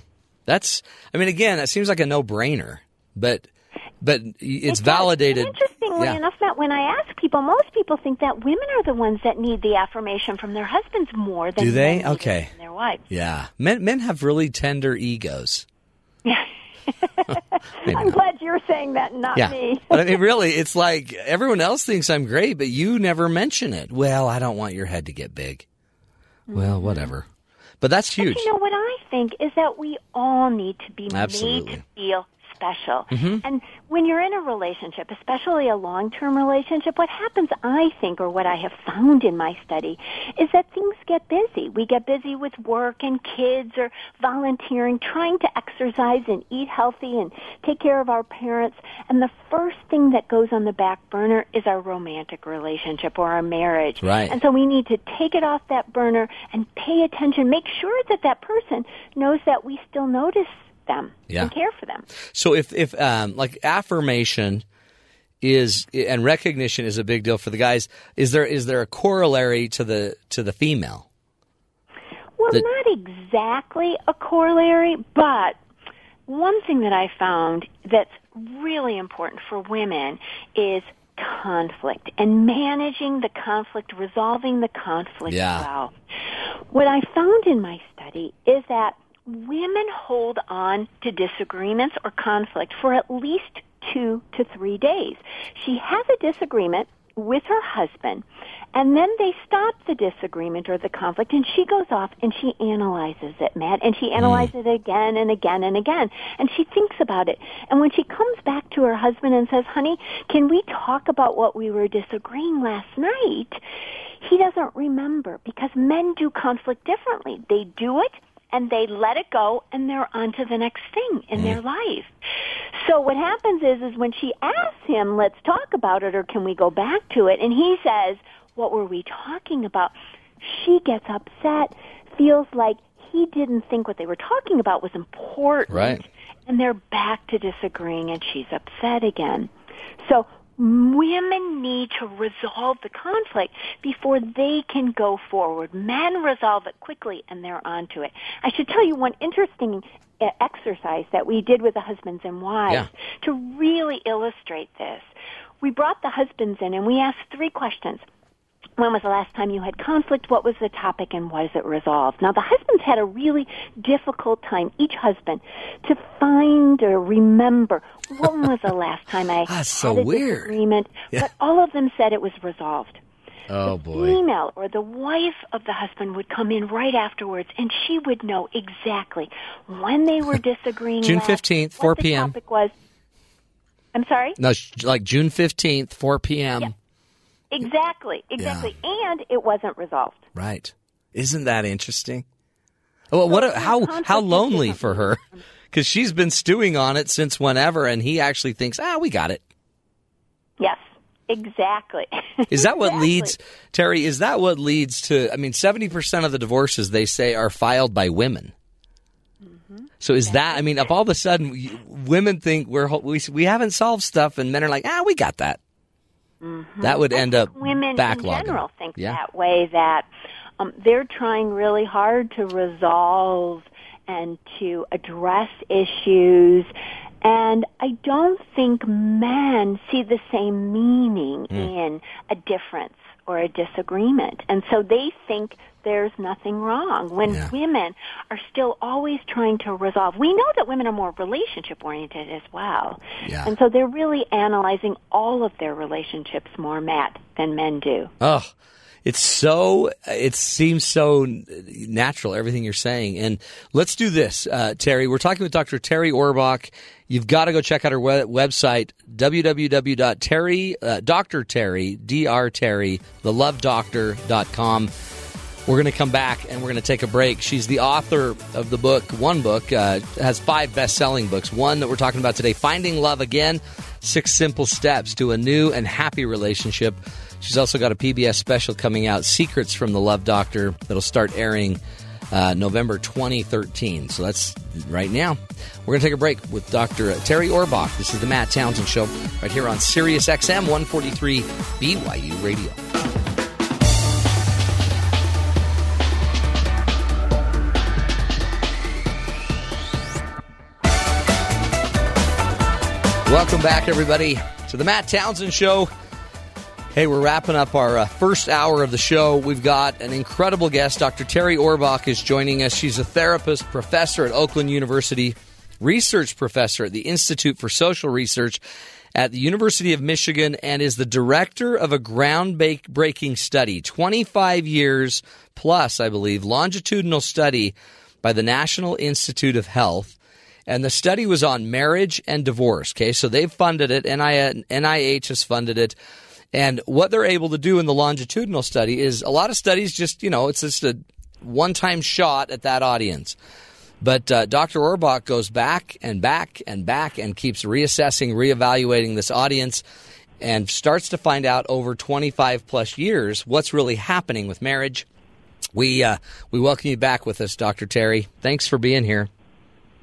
That's, I mean, again, that seems like a no-brainer, but but it's It does. validated. And interestingly Yeah. enough, Matt, when I ask people, most people think that women are the ones that need the affirmation from their husbands more than Do they? men need it Okay. from their wives. Yeah, men men have really tender egos. Yeah. I'm glad you're saying that, not Yeah, me. but I mean, really, it's like everyone else thinks I'm great, but you never mention it. Well, I don't want your head to get big. Well, whatever. But that's huge. But you know what I think is that we all need to be Absolutely. Mm-hmm. made to feel special. Mm-hmm. And when you're in a relationship, especially a long-term relationship, what happens, I think, or what I have found in my study, is that things get busy. We get busy with work and kids or volunteering, trying to exercise and eat healthy and take care of our parents. And the first thing that goes on the back burner is our romantic relationship or our marriage. Right. And so we need to take it off that burner and pay attention. Make sure that that person knows that we still notice them Yeah. and care for them. So if if um, like affirmation is and recognition is a big deal for the guys, is there is there a corollary to the to the female? Well, The- not exactly a corollary, but one thing that I found that's really important for women is conflict and managing the conflict, resolving the conflict Yeah. well. What I found in my study is that women hold on to disagreements or conflict for at least two to three days. She has a disagreement with her husband, and then they stop the disagreement or the conflict, and she goes off and she analyzes it, Matt, and she mm. analyzes it again and again and again, and she thinks about it. And when she comes back to her husband and says, honey, can we talk about what we were disagreeing last night? He doesn't remember because men do conflict differently. They do it and they let it go and they're on to the next thing in their mm-hmm. life. So what happens is, is when she asks him, let's talk about it or can we go back to it? And he says, what were we talking about? She gets upset, feels like he didn't think what they were talking about was important. Right. And they're back to disagreeing and she's upset again. So women need to resolve the conflict before they can go forward. Men resolve it quickly and they're onto it. I should tell you one interesting uh, exercise that we did with the husbands and wives Yeah. to really illustrate this. We brought the husbands in and we asked three questions. When was the last time you had conflict? What was the topic and was it resolved? Now the husbands had a really difficult time, each husband, to find or remember when was the last time I That's so had a weird. disagreement. Yeah. But all of them said it was resolved. Oh boy. the female or the wife of the husband would come in right afterwards and she would know exactly when they were disagreeing. June 15th, 4 what the p.m.. topic was. I'm sorry? No, like June fifteenth, four p.m. Exactly, exactly. And it wasn't resolved. Right? Isn't that interesting? Well, what? A, how how lonely for her because she's been stewing on it since whenever, and he actually thinks, ah, we got it. Yes, exactly. Is that what Exactly. leads Terri? Is that what leads to? I mean, seventy percent of the divorces they say are filed by women. Mm-hmm. So is that? I mean, if all of a sudden women think we're we we haven't solved stuff, and men are like, ah, we got that. That would end up Mm-hmm. Women backlogging. in general think yeah. that way. That um, they're trying really hard to resolve and to address issues. And I don't think men see the same meaning Hmm. in a difference or a disagreement. And so they think there's nothing wrong when Yeah. women are still always trying to resolve. We know that women are more relationship oriented as well. Yeah. And so they're really analyzing all of their relationships more, Matt, than men do. Oh, it's so, it seems so natural, everything you're saying. And let's do this, uh, Terri. We're talking with Dr. Terri Orbuch. You've got to go check out her we- website, www.terri, uh, Dr. Terri, D-R Terri, thelovedoctor.com. We're going to come back and we're going to take a break. She's the author of the book, one book, uh, has five best selling books. One that we're talking about today, Finding Love Again Six Simple Steps to a New and Happy Relationship. She's also got a PBS special coming out, Secrets from the Love Doctor, that'll start airing uh, November 2013. So that's right now. We're going to take a break with Dr. Terri Orbuch. This is the Matt Townsend Show right here on Sirius XM 143 BYU Radio. Welcome back, everybody, to the Matt Townsend Show. Hey, we're wrapping up our uh, first hour of the show. We've got an incredible guest. Dr. Terri Orbuch is joining us. She's a therapist, professor at Oakland University, research professor at the Institute for Social Research at the University of Michigan, and is the director of a groundbreaking study, 25 years plus, I believe, longitudinal study by the National Institute of Health and the study was on marriage and divorce. Okay, so they've funded it. NIH has funded it. And what they're able to do in the longitudinal study is a lot of studies just, you know, it's just a one time shot at that audience. But uh, Dr. Orbuch goes back and back and back and keeps reassessing, reevaluating this audience and starts to find out over 25 plus years what's really happening with marriage. We, uh, we welcome you back with us, Dr. Terri. Thanks for being here.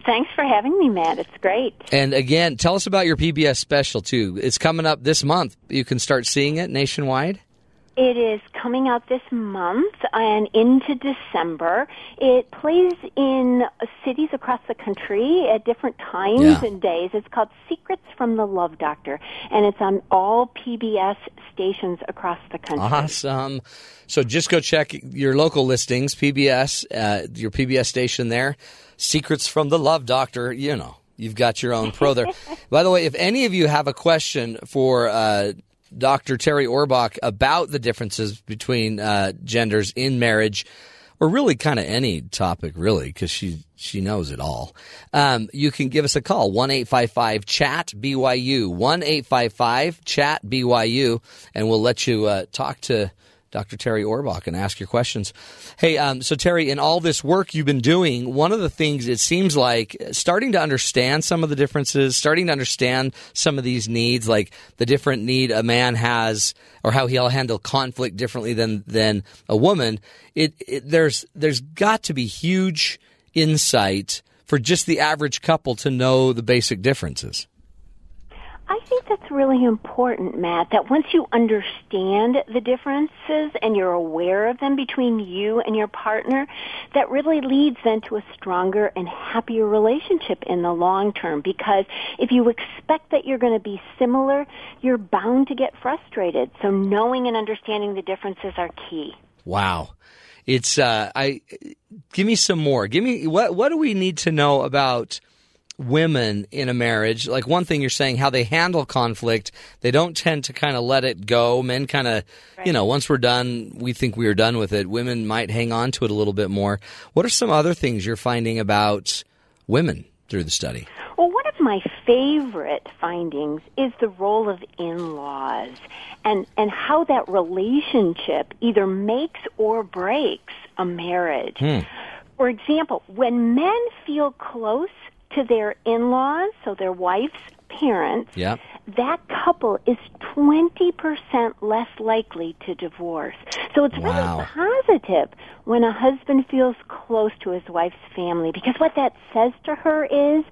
Thanks for having me, Matt. It's great. And again, tell us about your PBS special too. It's coming up this month. You can start seeing it nationwide. It is coming out this month and into December. It plays in cities across the country at different times Yeah. and days. It's called Secrets from the Love Doctor, and it's on all PBS stations across the country. Awesome. So just go check your local listings, PBS, uh, your PBS station there. Secrets from the Love Doctor. You know, you've got your own pro there. By the way, if any of you have a question for uh, Dr. Terri Orbuch about the differences between uh, genders in marriage, or really kind of any topic, really, because she she knows it all. Um, you can give us a call one eight five five chat BYU one eight five five chat BYU, and we'll let you uh, talk to Dr. Terri Orbuch and ask your questions. Hey, um, so Terri, in all this work you've been doing, one of the things it seems like starting to understand some of the differences, starting to understand some of these needs, like the different need a man has, or how he'll handle conflict differently than than a woman. It, it there's there's got to be huge insight for just the average couple to know the basic differences. I think that's really important, Matt, that once you understand the differences and you're aware of them between you and your partner, that really leads then to a stronger and happier relationship in the long term. Because if you expect that you're going to be similar, you're bound to get frustrated. So knowing and understanding the differences are key. Wow. It's uh I give me some more. Give me what what do we need to know about women in a marriage? Like one thing you're saying how they handle conflict, they don't tend to kind of let it go. Men kind of, you know, once we're done, we think we are done with it. Women might hang on to it a little bit more. What are some other things you're finding about women through the study? Well, one of my favorite findings is the role of in-laws and, and how that relationship either makes or breaks a marriage. Hmm. For example, when men feel close to their in-laws, so their wife's parents, Yeah. that couple is 20% less likely to divorce. So it's Wow. really positive when a husband feels close to his wife's family because what that says to her is,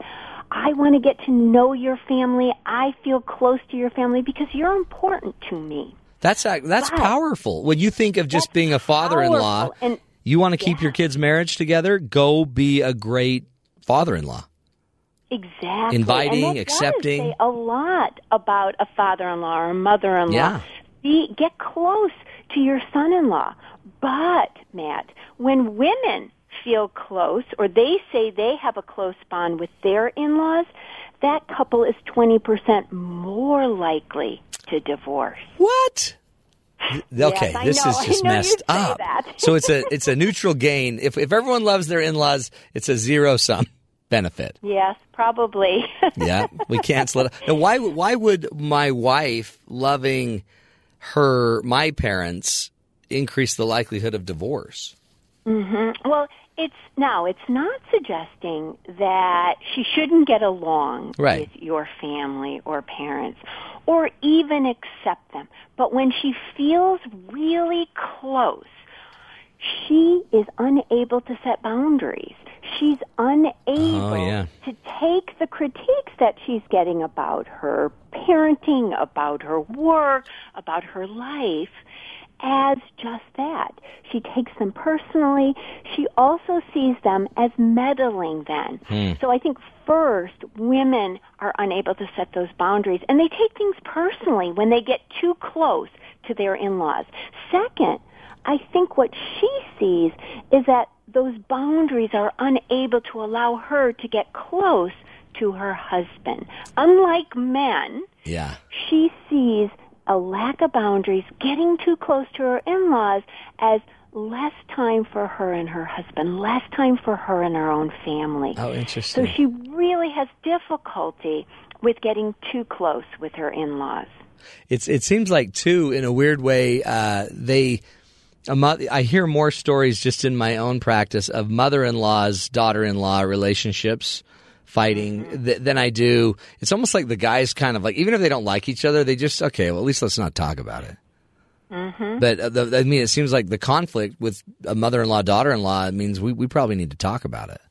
I want to get to know your family. I feel close to your family because you're important to me. That's that's But- powerful. When you think of just being a father-in-law. And you want to keep your kids' marriage together, go be a great father-in-law. Exactly. Inviting, accepting. A lot about a father-in-law or a mother-in-law. Yeah. Be, get close to your son-in-law. But, Matt, when women feel close or they say they have a close bond with their in-laws, that couple is 20% more likely to divorce. What? Okay, I this know. is just messed up. so it's a it's a neutral gain. If if everyone loves their in-laws, it's a zero sum benefit. Yes, probably. Yeah, we cancel it. Now, why why would my wife loving her my parents increase the likelihood of divorce? Mm-hmm. Well, it's now it's not suggesting that she shouldn't get along Right. with your family or parents or even accept them. But when she feels really close, she is unable to set boundaries. She's unable Oh, yeah. to take the critiques that she's getting about her parenting, about her work, about her life as just that. She takes them personally. She also sees them as meddling then. Hmm. So I think first, women are unable to set those boundaries and they take things personally when they get too close to their in-laws. Second, I think what she sees is that those boundaries are unable to allow her to get close to her husband. Unlike men, Yeah. she sees a lack of boundaries, getting too close to her in-laws as less time for her and her husband, less time for her and her own family. Oh, interesting. So she really has difficulty with getting too close with her in-laws. It's it seems like too in a weird way uh, they. Mo- I hear more stories just in my own practice of mother-in-laws, daughter-in-law relationships fighting th- than I do. It's almost like the guys kind of like even if they don't like each other, they just okay. Well, at least let's not talk about it. But uh, the, I mean, it seems like the conflict with a mother-in-law, daughter-in-law means we, we probably need to talk about it.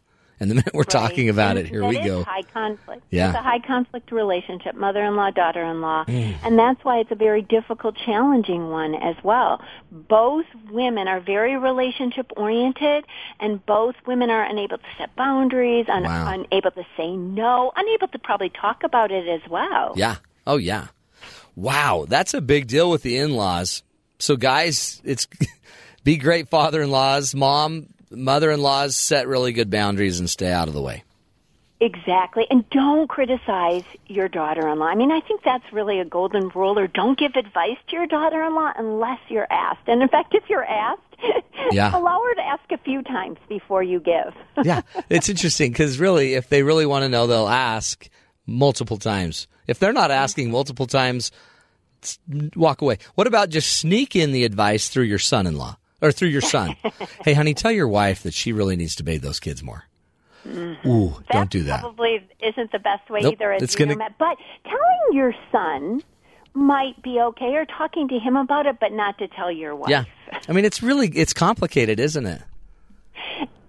And the minute we're talking about And it, here we go. high conflict. Yeah. It's a high conflict relationship, mother-in-law, daughter-in-law. Mm. And that's why it's a very difficult, challenging one as well. Both women are very relationship oriented and both women are unable to set boundaries, un- Wow. unable to say no, unable to probably talk about it as well. Yeah. Oh, yeah. Wow, that's a big deal with the in-laws. So, guys, it's be great father-in-laws, mom, mother-in-laws. Set really good boundaries and stay out of the way. Exactly. And don't criticize your daughter-in-law. I mean, I think that's really a golden rule or don't give advice to your daughter-in-law unless you're asked. And in fact, if you're asked, Yeah. allow her to ask a few times before you give. Yeah, it's interesting because really, if they really want to know, they'll ask multiple times. If they're not asking multiple times, walk away. What about just sneak in the advice through your son-in-law or through your son? hey, honey, tell your wife that she really needs to bathe those kids more. Mm-hmm. Ooh, don't do that. Probably isn't the best way Nope, either it's gonna- But telling your son might be okay or talking to him about it, but not to tell your wife. Yeah, I mean, it's really it's complicated, isn't it?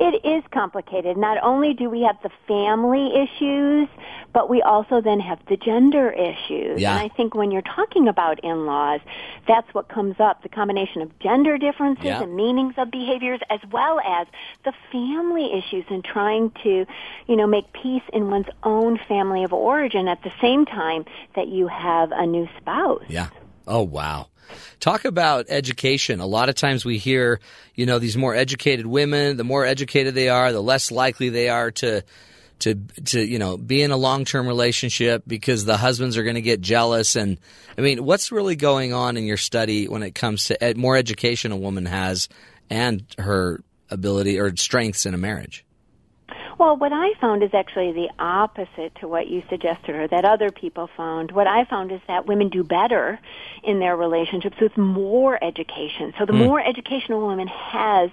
It is complicated. Not only do we have the family issues, but we also then have the gender issues. Yeah. And I think when you're talking about in-laws, that's what comes up, the combination of gender differences Yeah. and meanings of behaviors as well as the family issues and trying to, you know, make peace in one's own family of origin at the same time that you have a new spouse. Yeah. Oh, wow. Talk about education. A lot of times we hear, you know, these more educated women, the more educated they are, the less likely they are to to to, you know, be in a long-term relationship because the husbands are going to get jealous and I mean, what's really going on in your study when it comes to ed- more education a woman has and her ability or strengths in a marriage? Well, what I found is actually the opposite to what you suggested or that other people found. What I found is that women do better in their relationships with more education. So the hmm. more education a woman has,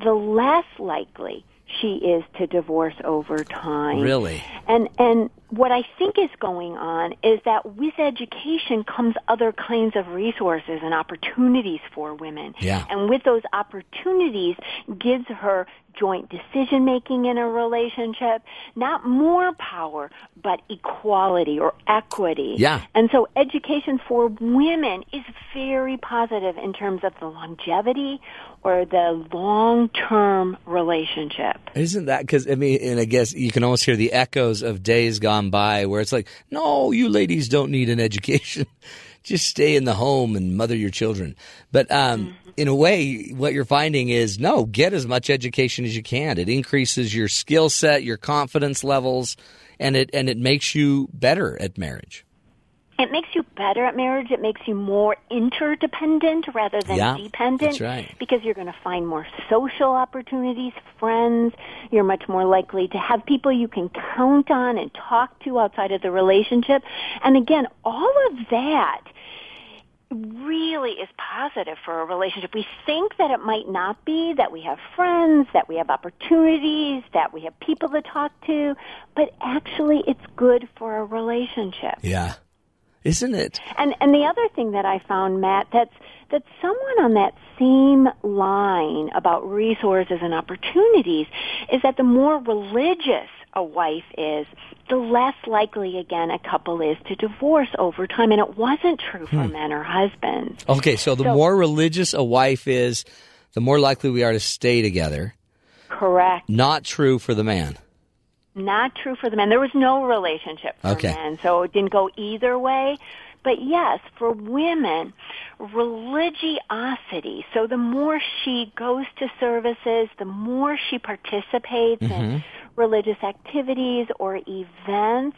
the less likely she is to divorce over time. Really? And and what I think is going on is that with education comes other kinds of resources and opportunities for women. Yeah. And with those opportunities gives her joint decision making in a relationship, not more power, but equality or equity. Yeah. And so education for women is very positive in terms of the longevity or the long-term relationship. Isn't that because I mean, and I guess you can almost hear the echoes of days gone by where it's like, no, you ladies don't need an education. Just stay in the home and mother your children. But um, in a way, what you're finding is no, get as much education as you can. It increases your skill set, your confidence levels, and it and it makes you better at marriage. It makes you better at marriage. It makes you more interdependent rather than Yeah, dependent. that's right. Because you're going to find more social opportunities, friends. You're much more likely to have people you can count on and talk to outside of the relationship. And again, all of that really is positive for a relationship. We think that it might not be, that we have friends, that we have opportunities, that we have people to talk to, but actually it's good for a relationship. Yeah. Isn't it? And and the other thing that I found, Matt, that's that someone on that same line about resources and opportunities is that the more religious a wife is, the less likely again a couple is to divorce over time and it wasn't true for Hmm. men or husbands. Okay, so the So- more religious a wife is, the more likely we are to stay together. Correct. Not true for the man. Not true for the men. There was no relationship for Okay. men, so it didn't go either way. But yes, for women, religiosity. So the more she goes to services, the more she participates in mm-hmm. religious activities or events,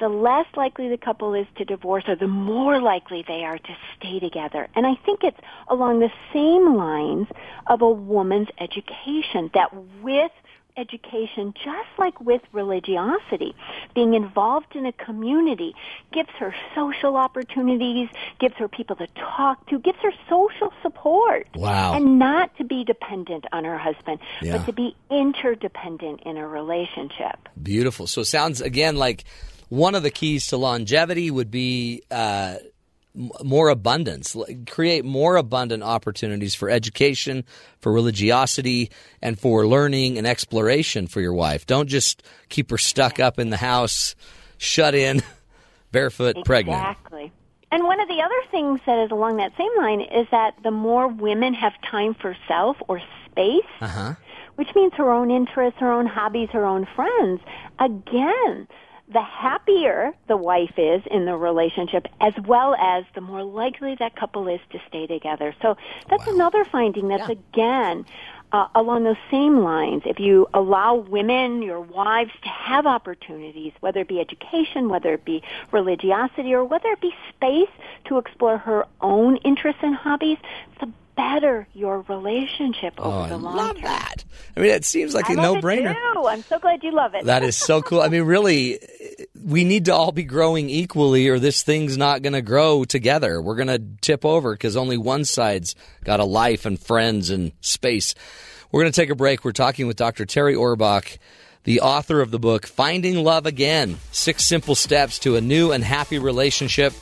the less likely the couple is to divorce or the more likely they are to stay together. And I think it's along the same lines of a woman's education that with education, just like with religiosity, being involved in a community gives her social opportunities, gives her people to talk to, gives her social support. Wow. And not to be dependent on her husband, Yeah. but to be interdependent in a relationship. Beautiful. So it sounds again like one of the keys to longevity would be uh, more abundance. Create more abundant opportunities for education, for religiosity, and for learning and exploration for your wife. Don't just keep her stuck up in the house, shut in, barefoot, pregnant. Exactly. And one of the other things that is along that same line is that the more women have time for self or space, Uh-huh. which means her own interests, her own hobbies, her own friends, again, the happier the wife is in the relationship, as well as the more likely that couple is to stay together. So that's another finding that's again uh, along those same lines. If you allow women, your wives, to have opportunities, whether it be education, whether it be religiosity, or whether it be space to explore her own interests and hobbies, the better your relationship Oh, over I the long love term. that. I mean, it seems like I a no-brainer. I'm so glad you love it. That is so cool. I mean, really, we need to all be growing equally, or this thing's not going to grow together. We're going to tip over because only one side's got a life and friends and space. We're going to take a break. We're talking with Dr. Terri Orbuch, the author of the book Finding Love Again Six Simple Steps to a New and Happy Relationship.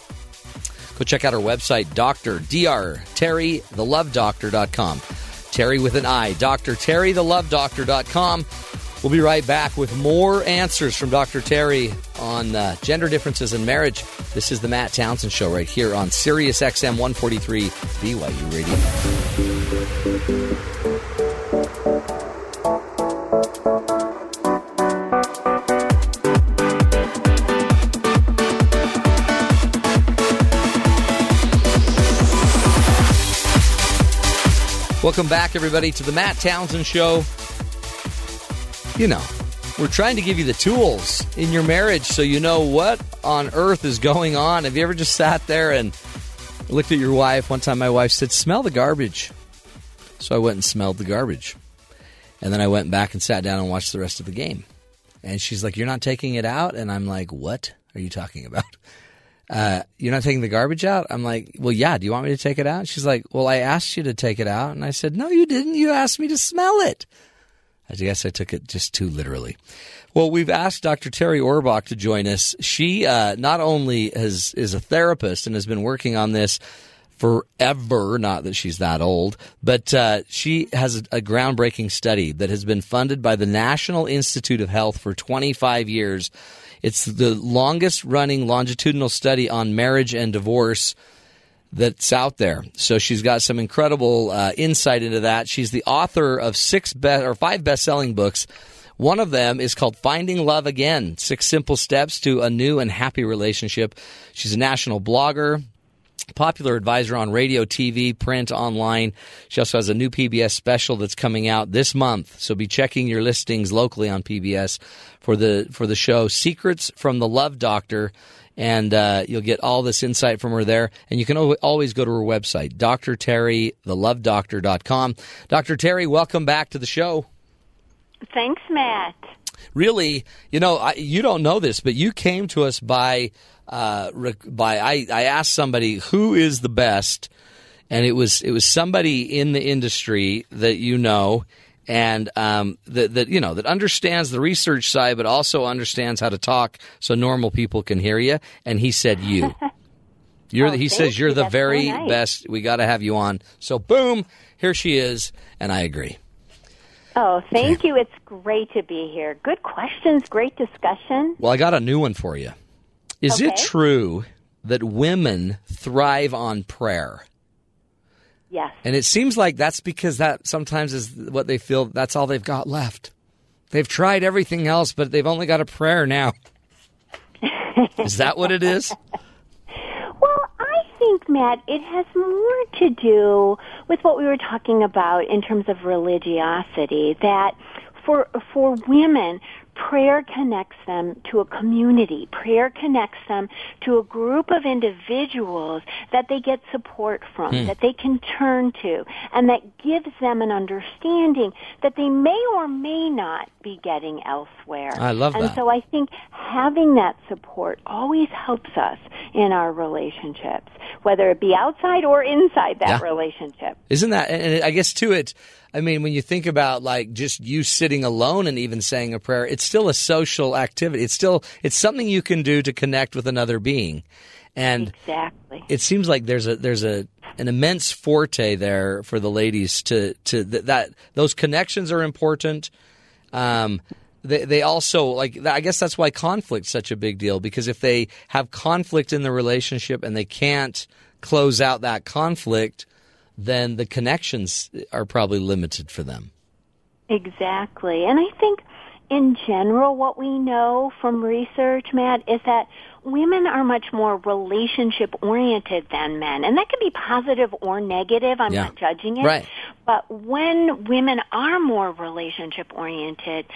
Go check out our website, Dr. Dr. Terri, thelovedoctor.com. Terri with an I, Dr. Terri, thelovedoctor.com. We'll be right back with more answers from Dr. Terri on uh, gender differences in marriage. This is the Matt Townsend Show right here on Sirius XM 143 BYU Radio. Welcome back, everybody, to the Matt Townsend Show. You know, we're trying to give you the tools in your marriage so you know what on earth is going on. Have you ever just sat there and looked at your wife? One time, my wife said, Smell the garbage. So I went and smelled the garbage. And then I went back and sat down and watched the rest of the game. And she's like, You're not taking it out? And I'm like, What are you talking about? Uh, you're not taking the garbage out? I'm like, well, yeah. Do you want me to take it out? She's like, well, I asked you to take it out. And I said, no, you didn't. You asked me to smell it. I guess I took it just too literally. Well, we've asked Dr. Terri Orbuch to join us. She uh, not only has, is a therapist and has been working on this forever, not that she's that old, but uh, she has a, a groundbreaking study that has been funded by the National Institute of Health for 25 years. It's the longest running longitudinal study on marriage and divorce that's out there. So she's got some incredible uh, insight into that. She's the author of six be- or five best-selling books. One of them is called Finding Love Again: Six Simple Steps to a New and Happy Relationship. She's a national blogger, popular advisor on radio, TV, print, online. She also has a new PBS special that's coming out this month. So be checking your listings locally on PBS for the for the show Secrets from the Love Doctor. And uh, you'll get all this insight from her there. And you can always go to her website, Dr. Terri, drterrithelovedoctor.com. Dr. Terri, welcome back to the show. Thanks, Matt. Really, you know, I, you don't know this, but you came to us by uh, by I, I asked somebody who is the best, and it was it was somebody in the industry that you know, and um, that that you know that understands the research side, but also understands how to talk so normal people can hear you. And he said you. You're, Oh, he says you're you. the That's so very nice. best. We got to have you on. So, boom, here she is, and I agree. Oh, thank you. It's great to be here. Good questions, great discussion. Well, I got a new one for you. Is it true that women thrive on prayer? Yes. And it seems like that's because that sometimes is what they feel that's all they've got left. They've tried everything else, but they've only got a prayer now. is that what it is? Well, I think, Matt, it has more to do with what we were talking about in terms of religiosity, that for, for women, prayer connects them to a community. Prayer connects them to a group of individuals that they get support from, hmm. that they can turn to, and that gives them an understanding that they may or may not be getting elsewhere. I love and that. so I think having that support always helps us in our relationships, whether it be outside or inside that Yeah. relationship. Isn't that? And I guess to it. I mean, when you think about like just you sitting alone and even saying a prayer, it's still a social activity. It's still it's something you can do to connect with another being, and Exactly. it seems like there's a there's a an immense forte there for the ladies to to that, that those connections are important. Um, they they also like I guess that's why conflict's such a big deal because if they have conflict in the relationship and they can't close out that conflict, then the connections are probably limited for them. Exactly. And I think in general what we know from research, Matt, is that women are much more relationship oriented than men. And that can be positive or negative. I'm Yeah. not judging it. Right. But when women are more relationship oriented,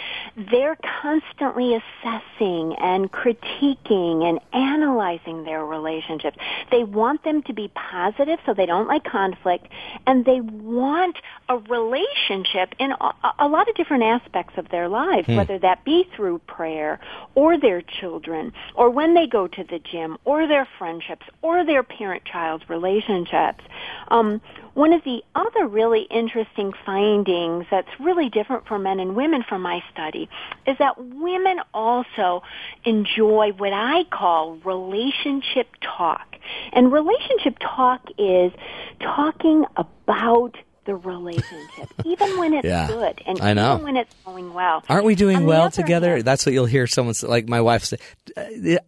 they're constantly assessing and critiquing and analyzing their relationships. They want them to be positive so they don't like conflict and they want a relationship in a, a lot of different aspects of their lives, whether that be through prayer or their children or when they go to the gym or their friendships or their parent-child relationships. Um, one of the other really interesting findings that's really different for men and women from my study is that women also enjoy what I call relationship talk. And relationship talk is talking about the relationship, even when it's Yeah, good and I know. even when it's going well. Aren't we doing On well together? hand- That's what you'll hear someone say, like my wife say. "Uh,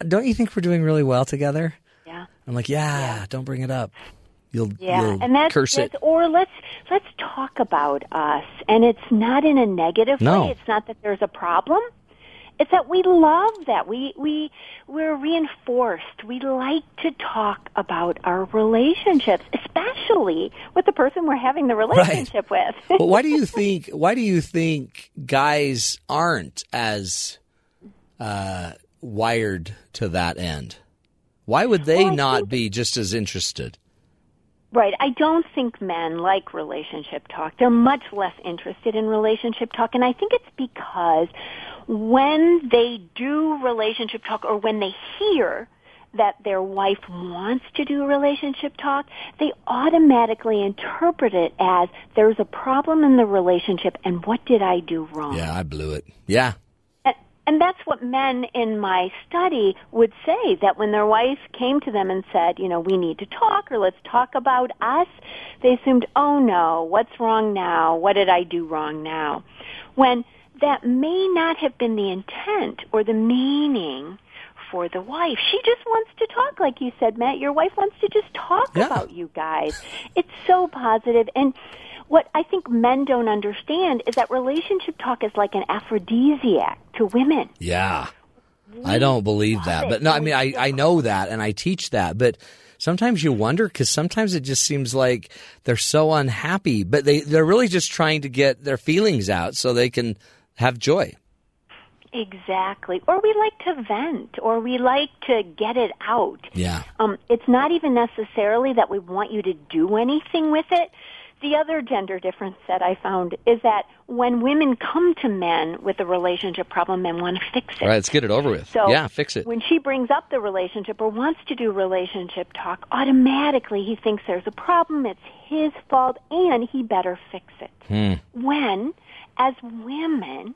Don't you think we're doing really well together? yeah. I'm like, yeah, don't bring it up. You'll, Yeah, you'll and that's, curse that's it. or let's let's talk about us, and it's not in a negative No. way. It's not that there's a problem. It's that we love that we we we're reinforced. We like to talk about our relationships, especially with the person we're having the relationship with. but why do you think? Why do you think guys aren't as uh, wired to that end? Why would they Well, not think- be just as interested? Right. I don't think men like relationship talk. They're much less interested in relationship talk. And I think it's because when they do relationship talk or when they hear that their wife wants to do relationship talk, they automatically interpret it as there's a problem in the relationship and what did I do wrong? Yeah, I blew it. Yeah, And, that's what men in my study would say that when their wife came to them and said, you know, we need to talk or let's talk about us, they assumed, oh no, what's wrong now? What did I do wrong now? When that may not have been the intent or the meaning for the wife. She just wants to talk, like you said, Matt. Your wife wants to just talk Yeah. about you guys. It's so positive and what I think men don't understand is that relationship talk is like an aphrodisiac to women. yeah. I don't believe that, it. but no, I mean, I, I know that and I teach that, but sometimes you wonder because sometimes it just seems like they're so unhappy, but they they're really just trying to get their feelings out so they can have joy. Exactly. Or we like to vent, or we like to get it out. Yeah. Um, it's not even necessarily that we want you to do anything with it. The other gender difference that I found is that when women come to men with a relationship problem, men want to fix it. All right, let's get it over with. So yeah, fix it. When she brings up the relationship or wants to do relationship talk, automatically he thinks there's a problem, it's his fault, and he better fix it. Hmm. When, as women,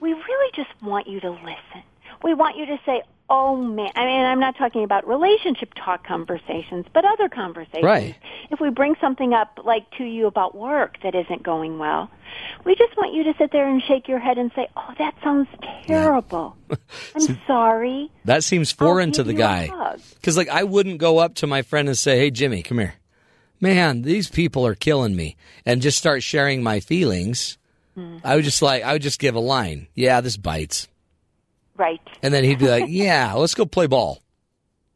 we really just want you to listen. We want you to say, Oh man, I mean, I'm not talking about relationship talk conversations, but other conversations. Right. If we bring something up, like to you about work that isn't going well, we just want you to sit there and shake your head and say, "Oh, that sounds terrible. I'm sorry." That seems foreign to the guy. Because, like, I wouldn't go up to my friend and say, hey, Jimmy, come here. Man, these people are killing me. And just start sharing my feelings. Hmm. I would just like, I would just give a line. Yeah, this bites. Right. And then he'd be like, yeah, let's go play ball.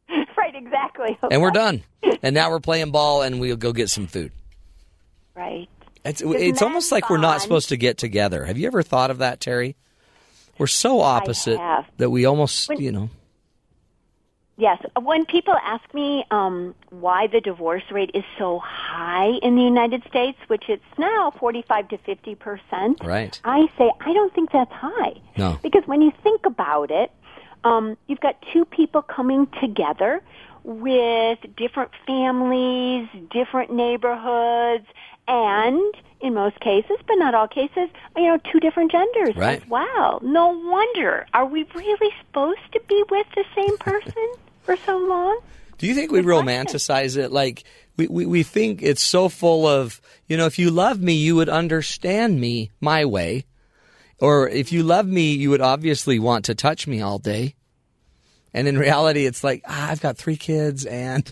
right. Exactly. And we're done. And now we're playing ball and we'll go get some food. Right. It's, it's almost like we're not supposed to get together. Have you ever thought of that, Terri? We're so opposite that we almost, When- you know. Yes. When people ask me um, why the divorce rate is so high in the United States, which it's now 45 to 50 percent, Right. I say I don't think that's high. No. Because when you think about it, um, you've got two people coming together with different families, different neighborhoods, and in most cases, but not all cases, you know, two different genders Right. as well. No wonder. Are we really supposed to be with the same person for so long? Do you think we romanticize it? Like we, we, we think it's so full of, you know, if you love me, you would understand me my way. Or if you love me, you would obviously want to touch me all day. And in reality, it's like, ah, I've got three kids and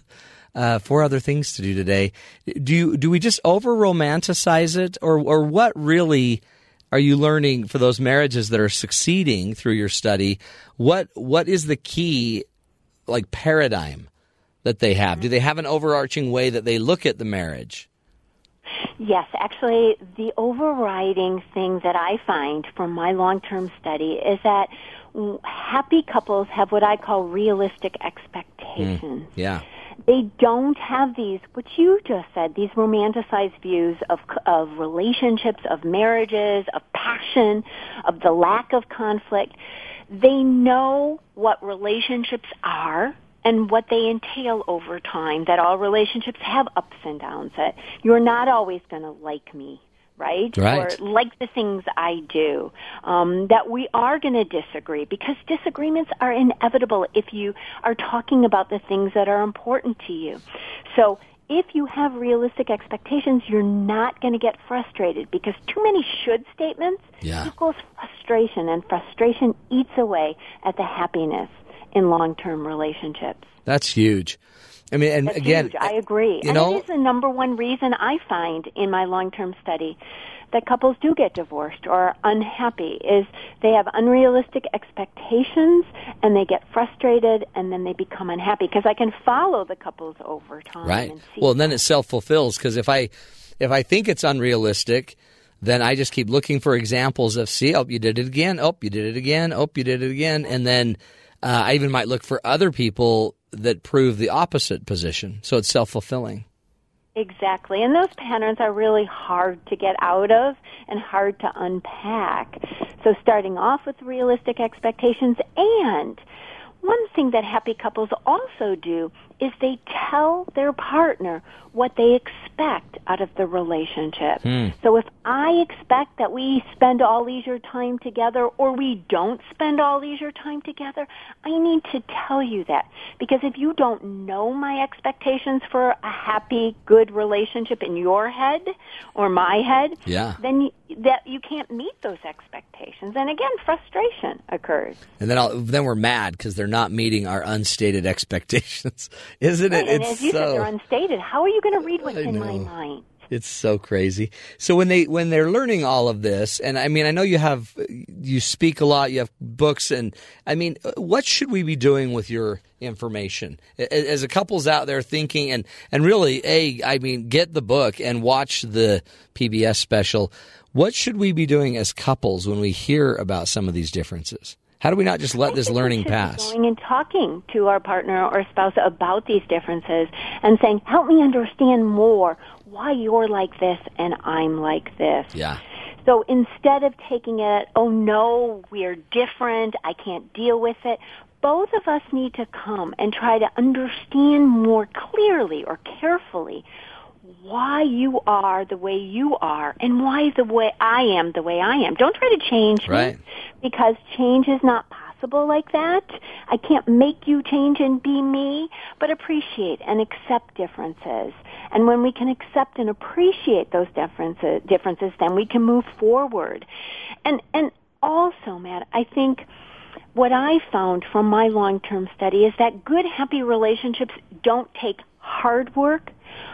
uh, four other things to do today. Do you, do we just over romanticize it or, or what really are you learning for those marriages that are succeeding through your study? What, what is the key like paradigm that they have? Do they have an overarching way that they look at the marriage? Yes, actually, the overriding thing that I find from my long-term study is that mm, happy couples have what I call realistic expectations. Yeah. They don't have these, what you just said, these romanticized views of, of relationships, of marriages, of passion, of the lack of conflict. They know what relationships are and what they entail over time, that all relationships have ups and downs, that you're not always going to like me, right? Right. Or like the things I do, um, that we are going to disagree because disagreements are inevitable if you are talking about the things that are important to you. So if you have realistic expectations, you're not going to get frustrated because too many should statements Yeah. equals frustration, and frustration eats away at the happiness in long-term relationships. That's huge. I mean, and That's again, huge. I agree. You and know, it is the number one reason I find in my long-term study that couples do get divorced or are unhappy is they have unrealistic expectations and they get frustrated and then they become unhappy because I can follow the couples over time right. and see Well, and then it self fulfills because if I if I think it's unrealistic, then I just keep looking for examples of see, oh, you did it again. Oh, you did it again. Oh, you did it again. And then uh, I even might look for other people that prove the opposite position. So it's self fulfilling. Exactly. And those patterns are really hard to get out of and hard to unpack. So starting off with realistic expectations and one thing that happy couples also do is they tell their partner what they expect out of the relationship. Hmm. So if I expect that we spend all leisure time together or we don't spend all leisure time together, I need to tell you that. Because if you don't know my expectations for a happy, good relationship in your head or my head, Yeah. then you, that you can't meet those expectations. And again, frustration occurs. And then I'll, then we're mad because they're not meeting our unstated expectations, isn't it? Right, and it's as you so said, they're unstated. How are you going to read what's in my mind? It's so crazy. So when they when they're learning all of this, and I mean, I know you have you speak a lot, you have books, and I mean, what should we be doing with your information as a couple's out there thinking and and really, a I mean, get the book and watch the PBS special. What should we be doing as couples when we hear about some of these differences? How do we not just let this learning pass? Going and talking to our partner or spouse about these differences and saying, "Help me understand more why you're like this and I'm like this." Yeah. So instead of taking it, "Oh no, we're different. I can't deal with it." Both of us need to come and try to understand more clearly or carefully why you are the way you are and why the way I am the way I am. Don't try to change Right. me because change is not possible like that. I can't make you change and be me, but appreciate and accept differences. And when we can accept and appreciate those differences, differences, then we can move forward. And and also, Matt, I think what I found from my long-term study is that good, happy relationships don't take hard work.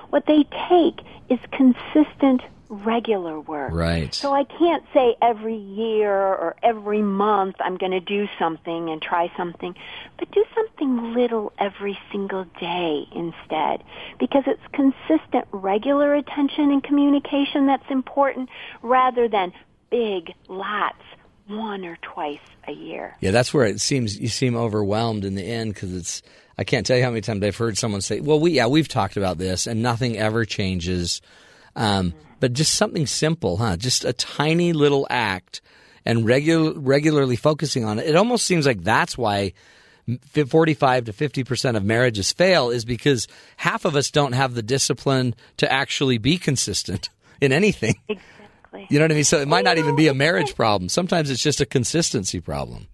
What they take is consistent regular work. Right. So I can't say every year or every month I'm going to do something and try something, but do something little every single day instead because it's consistent regular attention and communication that's important rather than big lots one or twice a year. Yeah, that's where it seems you seem overwhelmed in the end because it's. I can't tell you how many times I've heard someone say, "Well, we yeah we've talked about this and nothing ever changes," um, but just something simple, huh? Just a tiny little act and regular regularly focusing on it. It almost seems like that's why. 45 to 50% of marriages fail is because half of us don't have the discipline to actually be consistent in anything. Exactly. You know what I mean? So it might not even be a marriage problem. Sometimes it's just a consistency problem.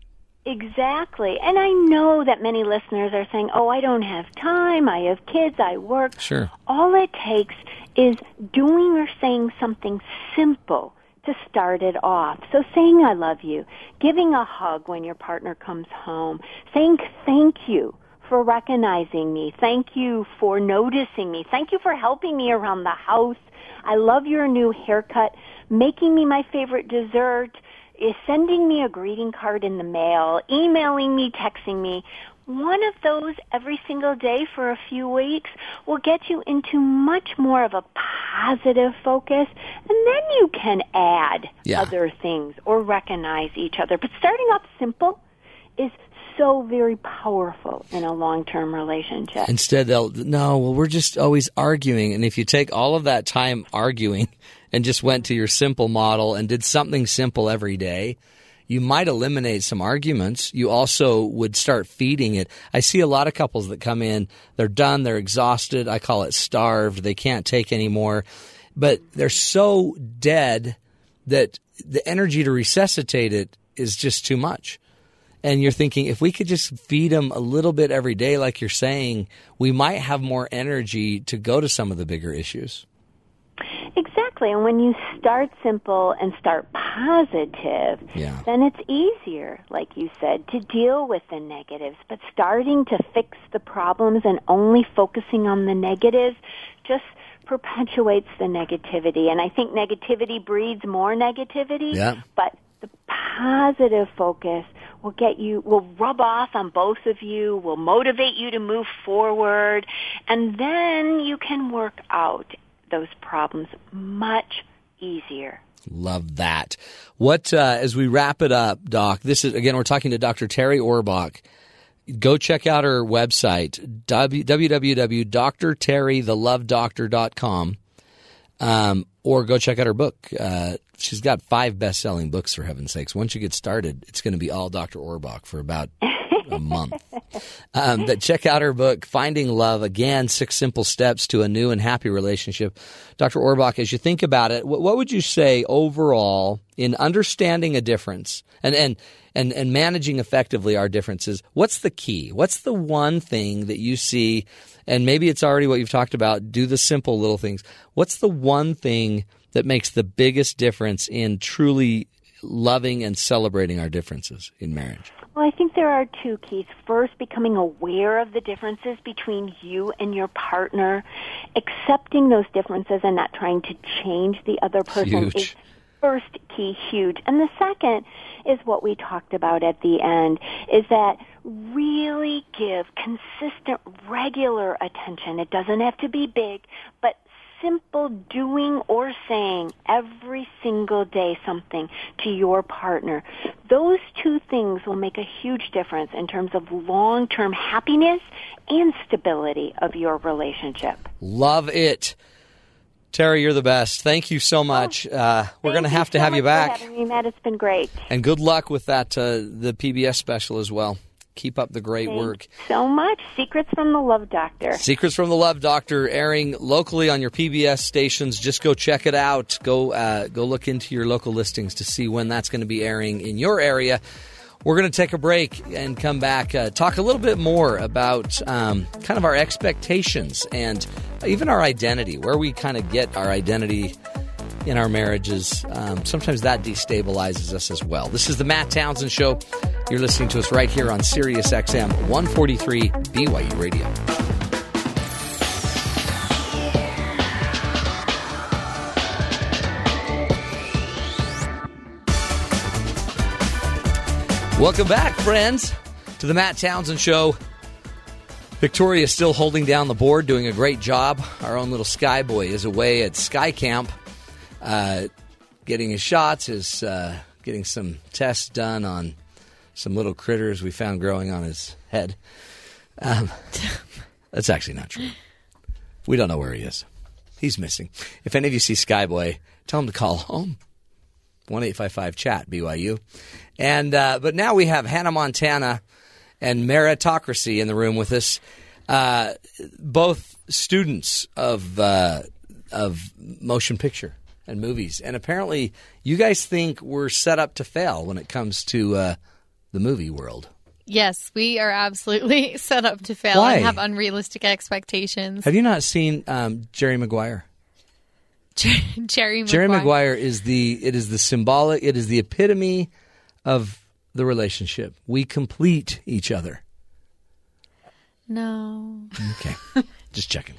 Exactly. And I know that many listeners are saying, oh, I don't have time. I have kids. I work. Sure. All it takes is doing or saying something simple to start it off. So saying I love you, giving a hug when your partner comes home, saying thank you for recognizing me. Thank you for noticing me. Thank you for helping me around the house. I love your new haircut, making me my favorite dessert, is sending me a greeting card in the mail, emailing me, texting me. One of those every single day for a few weeks will get you into much more of a positive focus, and then you can add Yeah. other things or recognize each other. But starting off simple is so very powerful in a long-term relationship. Instead, they'll no. Well, we're just always arguing, and if you take all of that time arguing and just went to your simple model and did something simple every day, you might eliminate some arguments. You also would start feeding it. I see a lot of couples that come in, they're done, they're exhausted. I call it starved. They can't take anymore, but they're so dead that the energy to resuscitate it is just too much. And you're thinking, if we could just feed them a little bit every day, like you're saying, we might have more energy to go to some of the bigger issues. Exactly. And when you start simple and start positive, Yeah. then it's easier, like you said, to deal with the negatives. But starting to fix the problems and only focusing on the negatives just perpetuates the negativity. And I think negativity breeds more negativity. Yeah. But the positive focus will get you, will rub off on both of you, will motivate you to move forward, and then you can work out those problems much easier. Love that. What uh, as we wrap it up, Doc? This is again we're talking to Dr. Terri Orbuch. Go check out her website www.drterrithelovedoctor.com um, or go check out her book. Uh, she's got five best-selling books for heaven's sakes. Once you get started, it's going to be all Dr. Orbuch for about a month. Um, but check out her book, Finding Love. Again, six simple steps to a new and happy relationship. Dr. Orbuch, as you think about it, what, what would you say overall in understanding a difference and, and, and, and managing effectively our differences? What's the key? What's the one thing that you see? And maybe it's already what you've talked about. Do the simple little things. What's the one thing that makes the biggest difference in truly loving and celebrating our differences in marriage? Well, I think there are two keys. First, becoming aware of the differences between you and your partner, accepting those differences and not trying to change the other person Huge. is first key huge. And the second is what we talked about at the end is that really give consistent regular attention. It doesn't have to be big, but simple doing or saying every single day something to your partner. Those two things will make a huge difference in terms of long-term happiness and stability of your relationship. Love it. Terri, you're the best. Thank you so much. Uh, we're going to have to so have you much for back. having me, Matt. It's been great. And good luck with that, uh, the PBS special as well. Keep up the great Thank work. you so much. Secrets from the Love Doctor. Secrets from the Love Doctor airing locally on your PBS stations. Just go check it out. Go uh, go look into your local listings to see when that's going to be airing in your area. We're going to take a break and come back, uh, talk a little bit more about um, kind of our expectations and even our identity, where we kind of get our identity in our marriages. Um, sometimes that destabilizes us as well. This is the Matt Townsend Show. You're listening to us right here on Sirius XM 143 BYU Radio. Welcome back, friends, to the Matt Townsend Show. Victoria is still holding down the board, doing a great job. Our own little Sky Boy is away at Sky Camp, uh, getting his shots, is uh, getting some tests done on some little critters we found growing on his head. Um, that's actually not true. We don't know where he is. He's missing. If any of you see Skyboy, tell him to call home. One eight five five chat BYU, and uh, but now we have Hannah Montana and Meritocracy in the room with us, uh, both students of uh, of motion picture and movies, and apparently you guys think we're set up to fail when it comes to uh, the movie world. Yes, we are absolutely set up to fail Why? and have unrealistic expectations. Have you not seen um, Jerry Maguire? Jerry Jerry Maguire. Maguire is the it is the symbolic it is the epitome of the relationship. We complete each other. No. Okay. Just checking.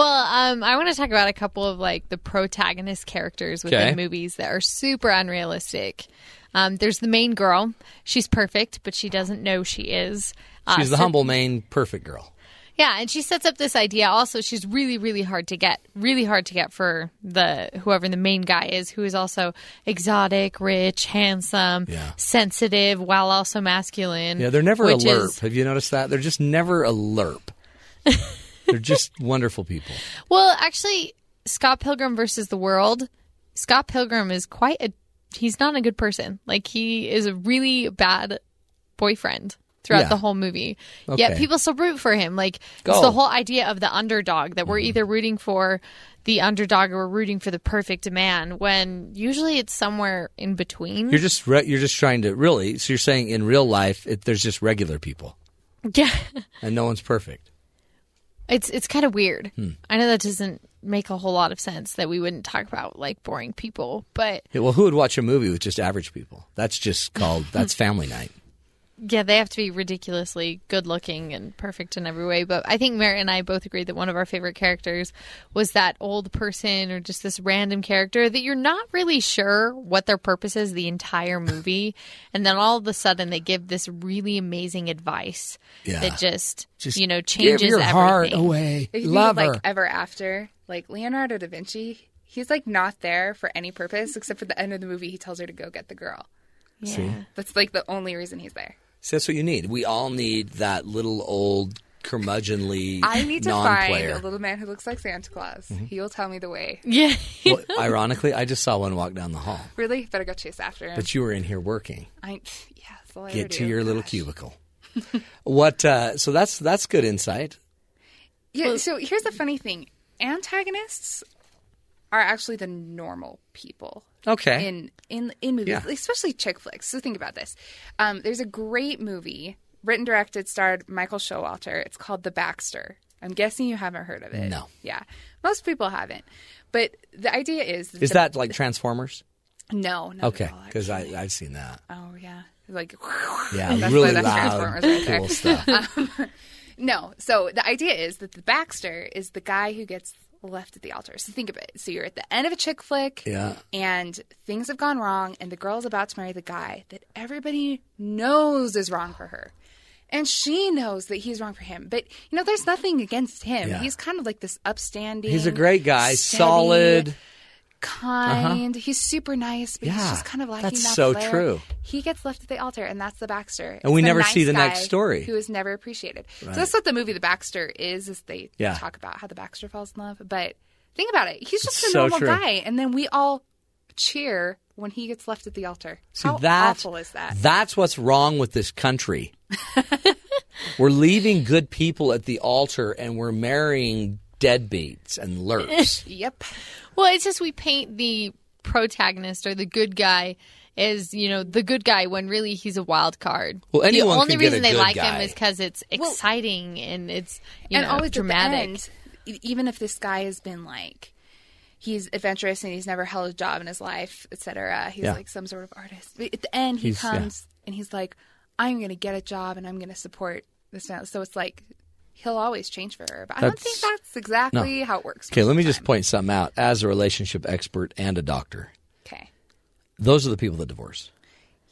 Well, um, I want to talk about a couple of like the protagonist characters within Okay. movies that are super unrealistic. Um, there's the main girl. She's perfect, but she doesn't know she is. Uh, She's the so- humble main perfect girl. Yeah, and she sets up this idea. Also, she's really, really hard to get. Really hard to get for the whoever the main guy is, who is also exotic, rich, handsome, Yeah. sensitive, while also masculine. Yeah, they're never a lerp. is- Have you noticed that? They're just never a lerp. they're just wonderful people. Well, actually, Scott Pilgrim versus the World. Scott Pilgrim is quite a. He's not a good person. Like he is a really bad boyfriend throughout Yeah. the whole movie. Okay. Yet people still root for him. Like Go. it's the whole idea of the underdog that we're Mm-hmm. either rooting for the underdog or we're rooting for the perfect man. When usually it's somewhere in between. You're just re- you're just trying to really. So you're saying in real life, it, there's just regular people yeah, and no one's perfect. It's it's kind of weird. Hmm. I know that doesn't make a whole lot of sense that we wouldn't talk about like boring people, but Yeah, well, who would watch a movie with just average people? That's just called that's family night. Yeah, they have to be ridiculously good looking and perfect in every way. But I think Merritt and I both agreed that one of our favorite characters was that old person or just this random character that you're not really sure what their purpose is the entire movie. and then all of a sudden they give this really amazing advice Yeah. that just, Just you know, changes give your everything. heart away. If you Love think of, her. like ever after, like Leonardo da Vinci, he's like not there for any purpose except for the end of the movie. He tells her to go get the girl. See? That's like the only reason he's there. See, that's what you need. We all need that little old curmudgeonly I need to non-player. find a little man who looks like Santa Claus. Mm-hmm. He will tell me the way. Yeah. well, ironically, I just saw one walk down the hall, Really, better go chase after him. but you were in here working. I yeah, that's all Get ever to do. your little cubicle. what? Uh, so that's that's good insight. Yeah. So here's the funny thing: antagonists are actually the normal people. Okay. in in in movies, Yeah. especially chick flicks. So think about this. Um, there's a great movie written, directed, starred Michael Showalter. It's called The Baxter. I'm guessing you haven't heard of it. No. Yeah, most people haven't. But the idea is Is the- that like Transformers? no? Not Okay, because. I I've seen that. oh yeah, like Yeah, That's really that's loud, Transformers right cool stuff. No. So the idea is that the Baxter is the guy who gets left at the altar. So think of it. So you're at the end of a chick flick. Yeah. And things have gone wrong, and the girl's about to marry the guy that everybody knows is wrong for her. And she knows that he's wrong for him. But, you know, there's nothing against him. Yeah. He's kind of like this upstanding. He's a great guy, steady, solid. Uh-huh. Kind. He's super nice, but he's just kind of lacking that's that so flair. true. He gets left at the altar, and that's the Baxter. And we never nice see the next story. Who is never appreciated. So that's what the movie The Baxter is. Is they Yeah. talk about how the Baxter falls in love, but think about it. He's just It's a normal guy, and then we all cheer when he gets left at the altar. See, how that, awful is that? That's what's wrong with this country. we're leaving good people at the altar and we're marrying deadbeats and lerps. Yep. Well, it's just we paint the protagonist or the good guy is you know the good guy when really he's a wild card. Well, anyone the only can get a reason they like guy. him is because it's exciting and it's you and know always dramatic. At end, even if this guy has been like he's adventurous and he's never held a job in his life, etc. He's Yeah. like some sort of artist. But at the end, he He's- yeah. comes and he's like, "I'm going to get a job and I'm going to support this." Now. So it's like he'll always change for her. But I don't think That's- exactly how it works. Okay, let me just point something out. As a relationship expert and a doctor, Okay. those are the people that divorce.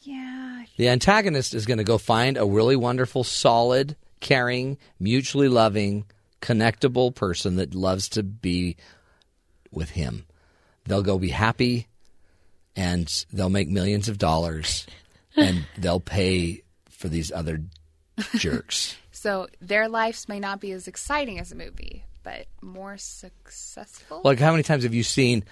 Yeah. The antagonist is going to go find a really wonderful, solid, caring, mutually loving, connectable person that loves to be with him. They'll go be happy and they'll make millions of dollars and they'll pay for these other jerks. So their lives may not be as exciting as a movie, but more successful. Like, how many times have you seen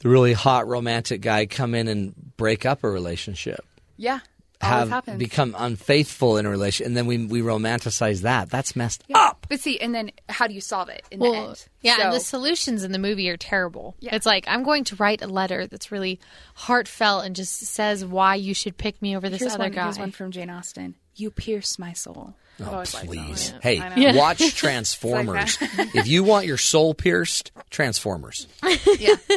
the really hot romantic guy come in and break up a relationship? yeah. Have happens. become unfaithful in a relation, and then we we romanticize that. That's messed up. But see, and then how do you solve it in the end? yeah, and the solutions in the movie are terrible. Yeah. It's like I'm going to write a letter that's really heartfelt and just says why you should pick me over this Here's other one, guy. here's one from Jane Austen. You pierce my soul. Oh, I've Oh, always liked that please. one. Hey, I know. watch Transformers. if you want your soul pierced, Transformers. yeah.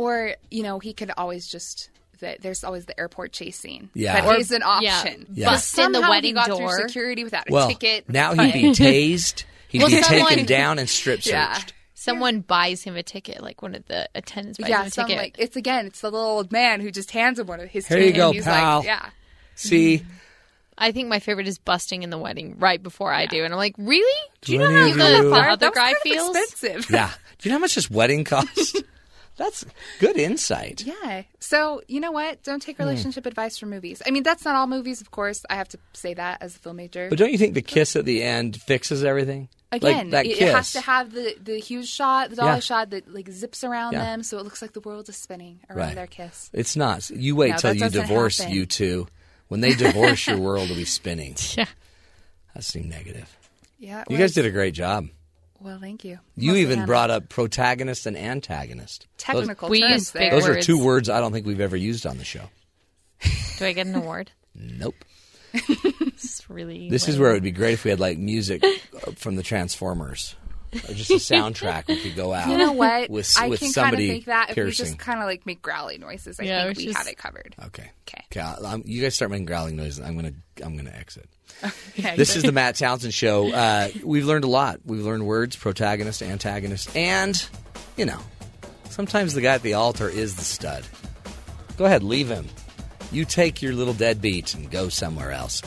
Or, you know, he could always just that there's always the airport chase scene. Yeah. That Or- an option. Yeah. bust in the Somehow wedding he got door. through security without a Well, ticket. now he'd be tased. He'd Well, be someone- taken down and strip searched. Yeah. Someone buys him a ticket, like one of the attendants buys yeah, him a ticket. like it's again, it's the little old man who just hands him one of his. Here you go, and he's pal. Like, yeah, See, mm-hmm. I think my favorite is busting in the wedding right before I do, and I'm like, really? Do you know how of the, you- the other was guy kind of feels? expensive. yeah. Do you know how much this wedding cost? That's good insight. Yeah. So you know what? Don't Hmm. take relationship advice from movies. I mean, that's not all movies, of course. I have to say that as a film major. But don't you think the kiss at the end fixes everything? Again, like that it, kiss. it has to have the, the huge shot, the dolly Yeah. shot that like zips around Yeah. them, so it looks like the world is spinning around Right. their kiss. It's not. You wait No, till you divorce happen. you two. When they divorce, your world will be spinning. Yeah. That seemed negative. Yeah. it You guys did a great job. well. Thank you. You Mostly even Hannah. brought up protagonist and antagonist. Those- technical We terms use big there. Those are two words I don't think we've ever used on the show. Do I get an award? Nope. This is really. This is where it would be great if we had like music uh, from the Transformers, or just a soundtrack we could go out. You know what? With, I with can kind of somebody think that if we just kind of like make growly noises, I Yeah, think we we just- have it covered. Okay. Okay. I'll- I'm- you guys start making growling noises. I'm gonna. I'm gonna exit. Okay. This is the Matt Townsend Show. Uh, we've learned a lot. We've learned words, protagonist, antagonist, and you know, sometimes the guy at the altar is the stud. Go ahead, leave him. You take your little deadbeat and go somewhere else.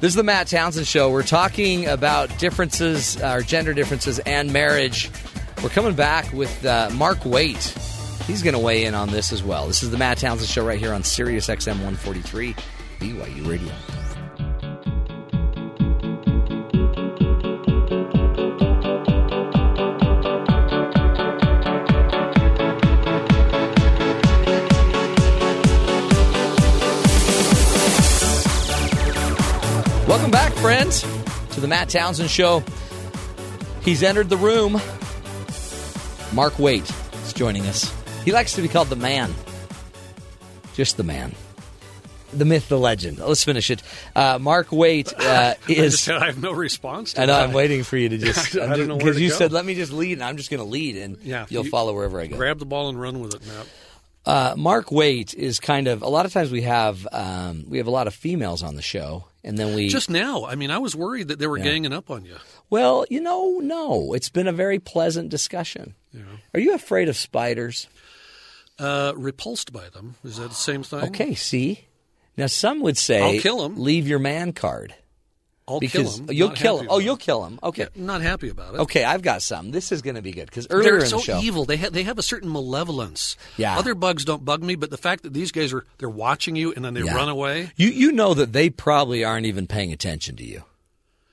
This is the Matt Townsend Show. We're talking about differences, our gender differences, and marriage. We're coming back with uh, Mark Waite. He's going to weigh in on this as well. This is the Matt Townsend Show right here on Sirius XM 143, BYU Radio. Welcome back, friends, to the Matt Townsend Show. He's entered the room. Mark Waite is joining us. He likes to be called the man. Just the man. The myth, the legend. Let's finish it. Uh, Mark Waite uh, I is. said I have no response. To I know. that. I'm waiting for you to just I don't know where because you go. said let me just lead, and I'm just going to lead, and Yeah, you'll you- follow wherever I go. Grab the ball and run with it, Matt. Uh, Mark Waite is kind of a lot of times we have um, we have a lot of females on the show, and then we Just now, I mean, I was worried that they were ganging up on you. Well, you know, no. It's been a very pleasant discussion. Are you afraid of spiders? Uh, repulsed by them. Is that the same thing? Okay, see? Now, some would say I'll kill 'em. leave your man card. I'll Because kill them. you'll kill him. Oh, you'll kill him. Okay. Not happy about it. Okay, I've got some. This is going to be good because earlier They're in so the show. evil. They have they have a certain malevolence. Yeah. Other bugs don't bug me, but the fact that these guys are they're watching you and then they Yeah. run away. You you know that they probably aren't even paying attention to you.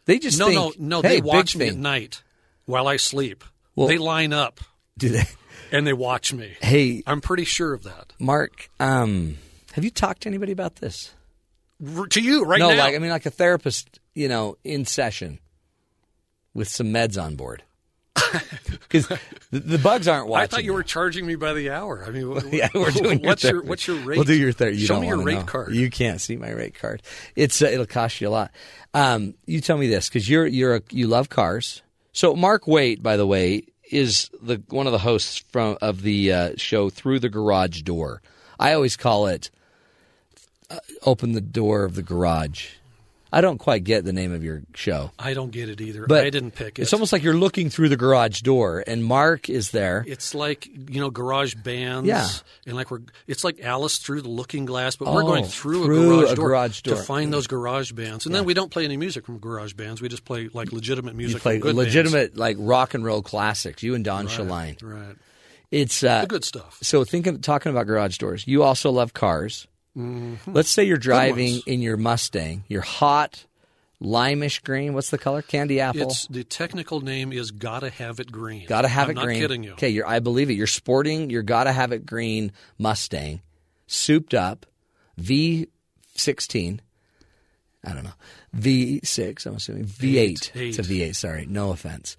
They just No, think, no, no. Hey, they watch me at night while I sleep. Well- they line up Do they? and they watch me. Hey, I'm pretty sure of that. Mark, um, have you talked to anybody about this? To you right no, now. like I mean, like a therapist, you know, in session with some meds on board. because the, the bugs aren't watching. I thought you were charging me by the hour. I mean, yeah, we're doing. what's your, your, what's your rate? We'll do your thirty. You Show me your rate know. card. You can't see my rate card. It's uh, it'll cost you a lot. Um, you tell me this because you're you're a, you love cars. So Mark Waite, by the way, is the one of the hosts from of the uh, show Through the Garage Door. I always call it uh, Open the Door of the Garage. I don't quite get the name of your show. I don't get it either. But I didn't pick it. It's almost like you're looking through the garage door, and Mark is there. It's like you know garage bands, Yeah. and like we're it's like Alice through the Looking Glass, but we're Oh, going through, through a, garage, a door garage door. to find those garage bands, and then we don't play any music from garage bands. We just play like legitimate music. You play legitimate like rock and roll classics. You and Don bands. Shaline. right? right. It's uh, The good stuff. so think of talking about garage doors. You also love cars. Mm-hmm. Let's say you're driving in your Mustang. You're hot, limeish green. What's the color? Candy apple. It's the technical name is gotta have it green. Gotta have I'm it not green. kidding you. Okay, you're, I believe it. You're sporting your gotta have it green Mustang, souped up, V16. I don't know. V6, I'm assuming. V8. Eight. It's a V8, sorry. No offense.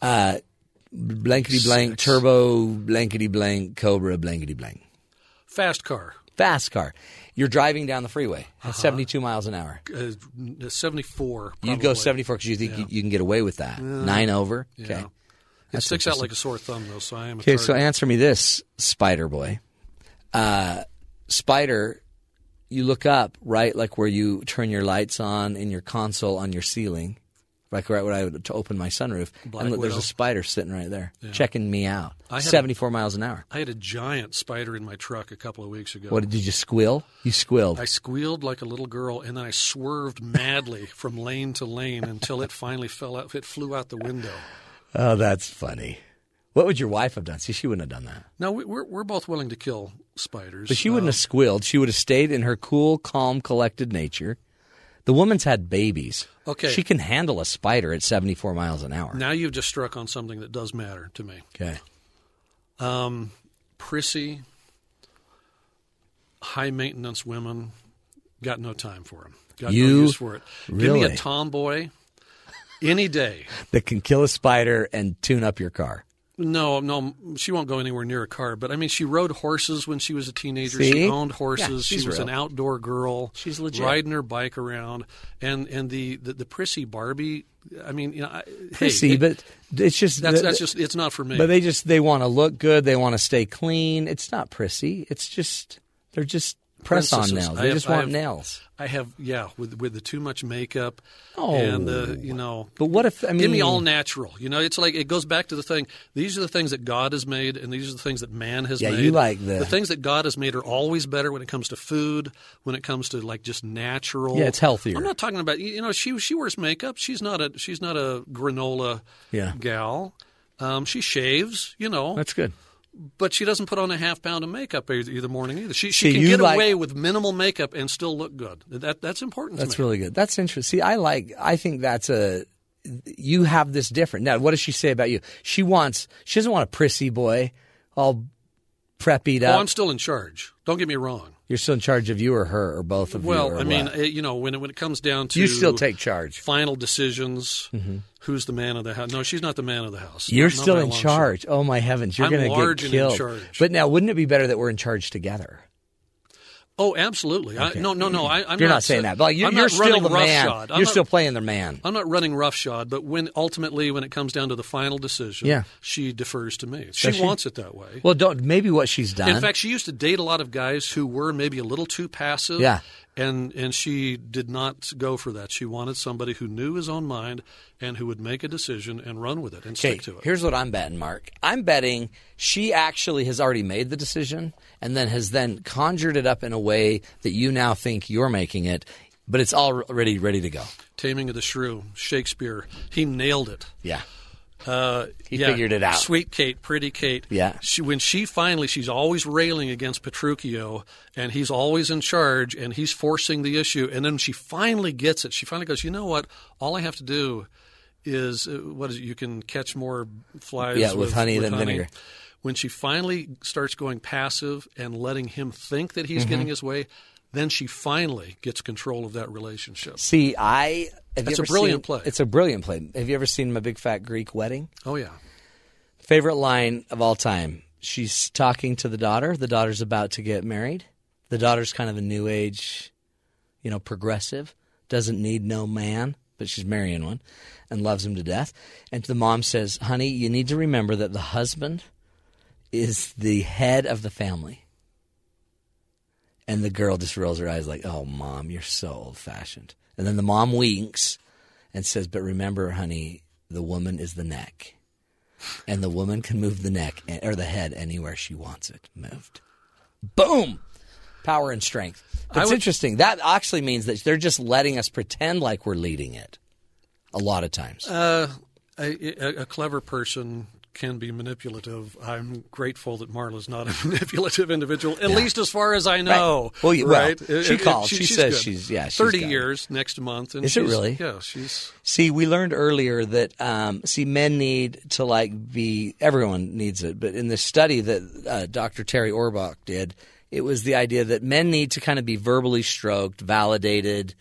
Uh, blankety blank, turbo, blankety blank, Cobra, blankety blank. Fast car, Fast car. You're driving down the freeway Uh-huh. at 72 miles an hour. uh, seventy four. You'd go 74 because you think you, you can get away with that. Nine over. Okay. Yeah. It sticks out like a sore thumb, though. So I am. Okay, so answer me this, Spider Boy. Uh, Spider, you look up right, like where you turn your lights on in your console on your ceiling, like right where I would to open my sunroof, Black and look, there's a spider sitting right there, checking me out. I had a- 74 miles an hour. I had a giant spider in my truck a couple of weeks ago. What did you squeal? You squealed. I squealed like a little girl, and then I swerved madly from lane to lane until it finally fell out. It flew out the window. oh, that's funny. What would your wife have done? See, she wouldn't have done that. No, we- we're we're both willing to kill spiders, But she wouldn't uh, have squealed. She would have stayed in her cool, calm, collected nature. The woman's had babies. Okay. She can handle a spider at 74 miles an hour. Now you've just struck on something that does matter to me. Okay. Um, prissy, high maintenance women got no time for them. Got You- no use for it. Give me a tomboy any day. That can kill a spider and tune up your car. No, no, she won't go anywhere near a car. But I mean, she rode horses when she was a teenager. See? She owned horses. Yeah, she was real. an outdoor girl. She's legit. riding her bike around, and and the the, the prissy Barbie. I mean, you know, I, Prissy, hey, but it's just that's the- that's just it's not for me. But they just they want to look good. They want to stay clean. It's not prissy. It's just they're just press on. I They have- just I want have- nails. I have yeah, with with the too much makeup Oh. and the you know. But what if I mean? Give me all natural. You know, it's like it goes back to the thing. These are the things that God has made, and these are the things that man has Yeah, made. you like the- the things that God has made are always better when it comes to food, when it comes to like just natural. Yeah, it's healthier. I'm not talking about you know she she wears makeup. She's not a she's not a granola Yeah. gal. Um, she shaves, you know, That's good. But she doesn't put on a half pound of makeup either, morning either. She she See, can get like- away with minimal makeup and still look good. That that's important. That's to me. really good. That's interesting. See, I like. I think that's a. You have this different. Now, what does she say about you? She wants. She doesn't want a prissy boy, all preppied Oh, up. I'm still in charge. Don't get me wrong. You're still in charge of you or her or both of you. Well, I mean, what? you know, when it, when it comes down to you still take charge. final decisions, mm-hmm. who's the man of the house? No, she's not the man of the house. You're Not- still in charge. Oh my heavens, you're going to get killed. charge. But now, wouldn't it be better that we're in charge together? Oh, absolutely. I, no, no, no. I, I'm you're not, not saying that. But like, you, you're still the man. You're not- still playing the man. I'm not running roughshod, but when ultimately, when it comes down to the final decision, Yeah. she defers to me. She, she? wants it that way. Well, don't maybe what she's done. In fact, she used to date a lot of guys who were maybe a little too passive. Yeah. And and she did not go for that. She wanted somebody who knew his own mind and who would make a decision and run with it and stick to it. here's what I'm betting, Mark. I'm betting she actually has already made the decision and then has then conjured it up in a way that you now think you're making it, but it's already ready to go. Taming of the Shrew, Shakespeare. He nailed it. Yeah. Uh, He yeah, figured it out. Sweet Kate, pretty Kate. Yeah. She, when she finally, she's always railing against Petruchio, and he's always in charge, and he's forcing the issue. And then she finally gets it. She finally goes, you know what? All I have to do is uh, what is it? You can catch more flies. Yeah, with honey than vinegar. When she finally starts going passive and letting him think that he's Mm-hmm. getting his way, then she finally gets control of that relationship. See, I have That's a brilliant seen- play. It's a brilliant play. Have you ever seen my big fat Greek wedding? Oh yeah. Favorite line of all time. She's talking to the daughter. The daughter's about to get married. The daughter's kind of a new age, you know, progressive. Doesn't need no man, but she's marrying one and loves him to death. And the mom says, Honey, you need to remember that the husband is the head of the family. And the girl just rolls her eyes like, Oh, mom, you're so old fashioned. And then the mom winks and says, But remember, honey, the woman is the neck. And the woman can move the neck or the head anywhere she wants it moved. Boom! Power and strength. It's would- interesting. That actually means that they're just letting us pretend like we're leading it a lot of times. Uh, a, a clever person can be manipulative. I'm grateful that Marla's not a manipulative individual, at least as far as I know. Well, you- well, right? she called. She she's says good. she's- yeah, she's thirty got it. years next month. And Is it really? Yeah, she's See, we learned earlier that um, see, men need to like be. Everyone needs it, but in the study that uh, Dr. Terri Orbuch did, it was the idea that men need to kind of be verbally stroked, validated,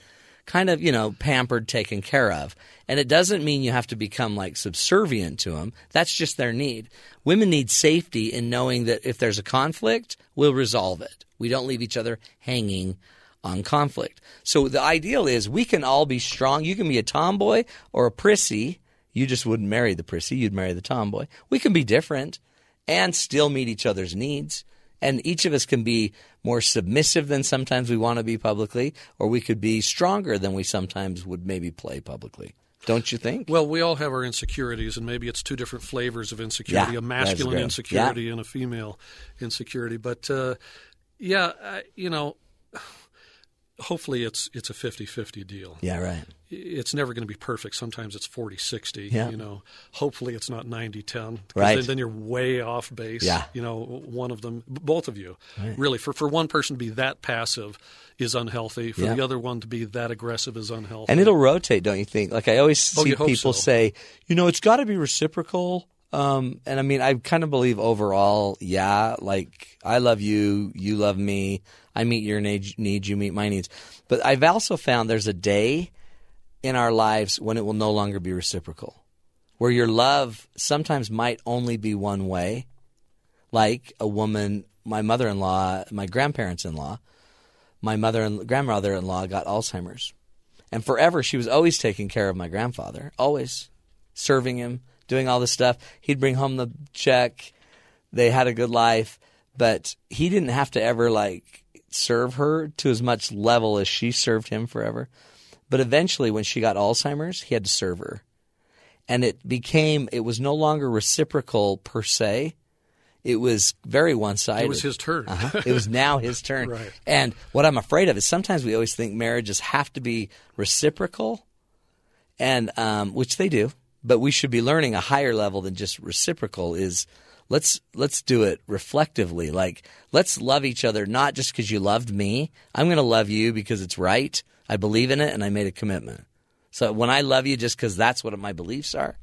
kind of you know pampered, taken care of. And it doesn't mean you have to become like subservient to them. That's just their need. Women need safety in knowing that if there's a conflict, we'll resolve it. We don't leave each other hanging on conflict. So the ideal is we can all be strong. You can be a tomboy or a prissy. You just wouldn't marry the prissy. You'd marry the tomboy. We can be different and still meet each other's needs. And each of us can be more submissive than sometimes we want to be publicly, or we could be stronger than we sometimes would maybe play publicly. Don't you think? well. We all have our insecurities, and maybe it's two different flavors of insecurity: Yeah, a masculine insecurity and a female insecurity. But uh, yeah, I, you know, hopefully it's it's a 50-50 deal. yeah, right. It's never going to be perfect. Sometimes it's 40 60. Yeah. You know, hopefully it's not 90 10. Right. Then, then you're way off base. Yeah. You know, one of them, both of you. Really, for, for one person to be that passive is unhealthy. For Yeah. the other one to be that aggressive is unhealthy. And it'll rotate, don't you think? Like I always Oh, see people so. say, you know, it's got to be reciprocal. Um, and I mean, I kind of believe overall, yeah, like I love you, you love me, I meet your needs, you meet my needs. But I've also found there's a day in our lives when it will no longer be reciprocal, where your love sometimes might only be one way. Like a woman, my mother-in-law, my grandparents-in-law, my mother and grandmother-in-law got Alzheimer's. And forever, she was always taking care of my grandfather, always serving him, doing all this stuff. He'd bring home the check. They had a good life, but he didn't have to ever like serve her to as much level as she served him forever. But eventually, when she got Alzheimer's, he had to serve her. And it became, it was no longer reciprocal per se. It was very one sided. it was his turn. Uh-huh. It was now his turn. Right. And what I'm afraid of is sometimes we always think marriages have to be reciprocal, and um, which they do, but we should be learning a higher level than just reciprocal. Is let's let's do it reflectively. Like let's love each other not just because you loved me. I'm going to love you because it's right. I believe in it, and I made a commitment. So when I love you just because that's what my beliefs are,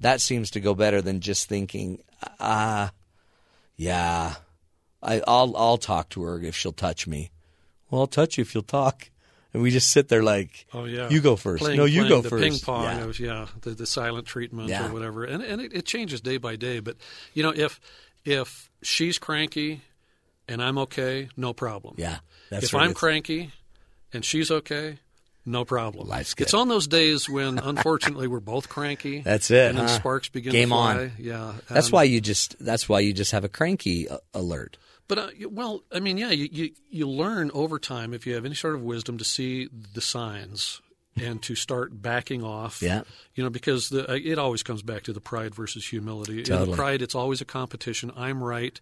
that seems to go better than just thinking, ah, yeah, I, I'll I'll talk to her if she'll touch me. Well, I'll touch you if you'll talk. And we just sit there like, Oh yeah, you go first. Playing, no, you playing go the first. Ping pong, Yeah. of, yeah, the, the silent treatment Yeah. or whatever, and and it, it changes day by day. But you know, if if she's cranky and I'm okay, no problem. Yeah, that's if it I'm cranky and she's okay, no problem. Life's good. It's on those days when, unfortunately, we're both cranky. That's it, And then huh? sparks begin Game to fly. on. Yeah, That's why you just that's why you just have a cranky alert. But uh, well, I mean, yeah, you, you you learn over time if you have any sort of wisdom to see the signs and to start backing off. Yeah. You know, because the, uh, it always comes back to the pride versus humility. In Totally. the pride, it's always a competition. I'm right,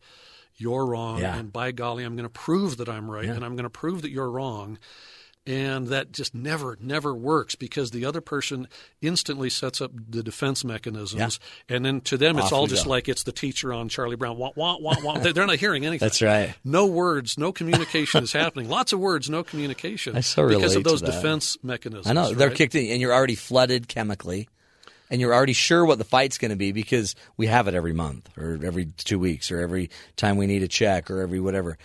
you're wrong, Yeah. and by golly, I'm going to prove that I'm right, Yeah. and I'm going to prove that you're wrong. And that just never, never works because the other person instantly sets up the defense mechanisms, and then to them it's Off all just go. like it's the teacher on Charlie Brown. Wah, wah, wah, wah. They- They're not hearing anything. That's right. No words, no communication is happening. Lots of words, no communication. I so because of those defense mechanisms. I know they're right? kicked in, and you're already flooded chemically, and you're already sure what the fight's going to be because we have it every month, or every two weeks, or every time we need a check, or every whatever.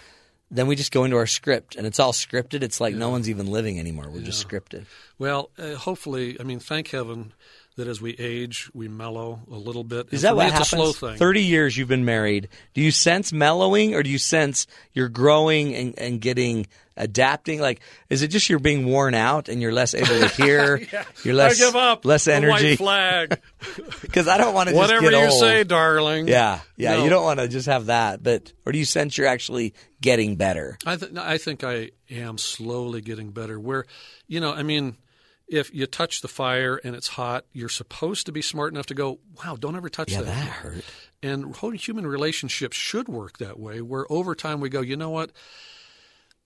Then we just go into our script, and it's all scripted. It's like no one's even living anymore. We're just scripted. Well, uh, hopefully, I mean, thank heaven that as we age, we mellow a little bit. Is And that what me, happens? It's a slow thing. Thirty years you've been married. Do you sense mellowing, or do you sense you're growing and, and getting adapting? Like, is it just you're being worn out and you're less able to hear? You're less I give up. less energy. white flag. Because I don't want to just Whatever you old. say, darling. Yeah, yeah. No. You don't want to just have that, but or do you sense you're actually getting better? I, th- I think I am slowly getting better. Where, you know, I mean, if you touch the fire and it's hot, you're supposed to be smart enough to go, wow, don't ever touch Yeah, that. that hurt. And whole human relationships should work that way, where over time we go, you know what?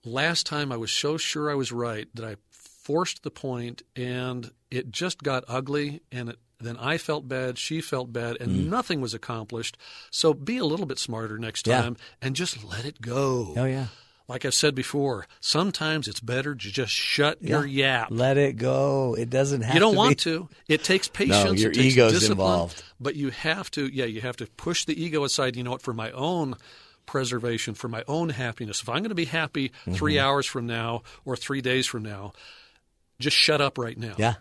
Last time I was so sure I was right that I forced the point and it just got ugly and it, then I felt bad, she felt bad, and nothing was accomplished. So be a little bit smarter next Mm. Yeah. time and just let it go. Oh yeah. Like I've said before, sometimes it's better to just shut your yap. Let it go. It doesn't have. You don't to want be. to. It takes patience. No, your it takes ego's involved. But you have to. Yeah, you have to push the ego aside. You know what? For my own preservation, for my own happiness. If I'm going to be happy three Mm-hmm. hours from now or three days from now, just shut up right now. Yeah.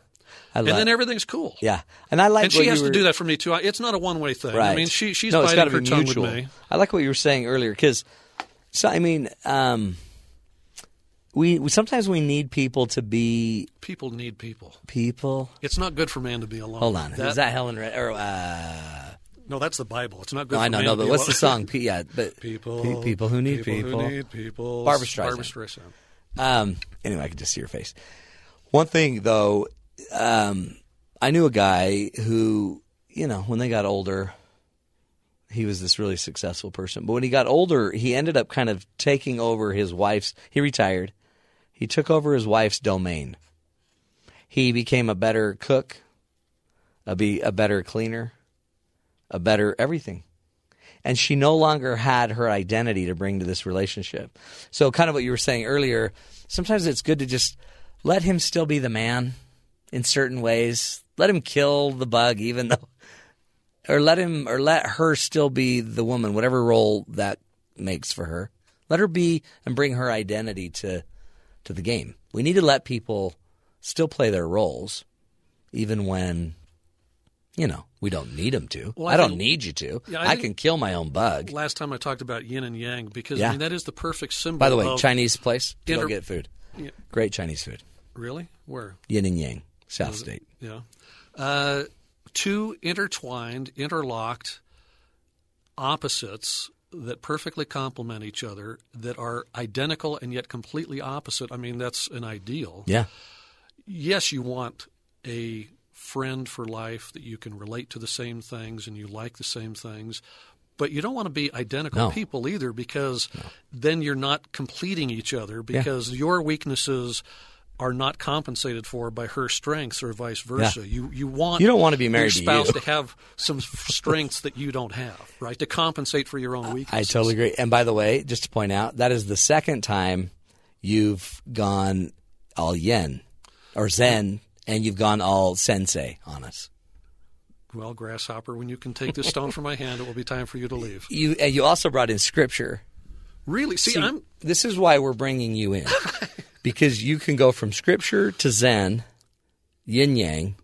I And then everything's cool. yeah, and I like. And she has you to do that for me too. It's not a one way thing. Right. I mean, she she's no, biting her tongue mutual. with me. I like what you were saying earlier because, so I mean, um, we, we sometimes we need people to be People need people. people. It's not good for man to be alone. Hold on, is that Helen Reddy or? Uh, no? That's the Bible. It's not good. no, for I know, no, but what's alone. the song? Yeah, but People, pe- people who need people. who need people. Barbra Streisand. Barbra Streisand. Um, anyway, I can just see your face. One thing though, um, I knew a guy who, you know, when they got older, he was this really successful person. But when he got older, he ended up kind of taking over his wife's. He retired. He took over his wife's domain. He became a better cook, a be a better cleaner, a better everything and she no longer had her identity to bring to this relationship. So, kind of what you were saying earlier, sometimes it's good to just let him still be the man in certain ways. Let him kill the bug, even though, or let him, or let her still be the woman, whatever role that makes for her. Let her be and bring her identity to to the game. We need to let people still play their roles, even when. You know, we don't need them to. Well, I, I don't need you to. Yeah, I I, can kill my own bug. Last time I talked about yin and yang because Yeah. I mean that is the perfect symbol. By the way, Chinese place to go Inter- get food. Yeah. Great Chinese food. Really? Where? Yin and Yang, South State. Yeah. Uh, two intertwined, interlocked opposites that perfectly complement each other, that are identical and yet completely opposite. I mean, that's an ideal. Yeah. Yes, you want a friend for life that you can relate to the same things and you like the same things. But you don't want to be identical No. people either because then you're not completing each other because your weaknesses are not compensated for by her strengths or vice versa. You you want You don't want to be married to your spouse you. to have some strengths that you don't have, right? To compensate for your own weaknesses. I totally agree. And by the way, just to point out, that is the second time you've gone all yen or zen and you've gone all sensei on us. Well, grasshopper, when you can take this stone from my hand, it will be time for you to leave. You and you also brought in scripture. Really? See, See, I'm this is why we're bringing you in. because you can go from scripture to zen, yin yang,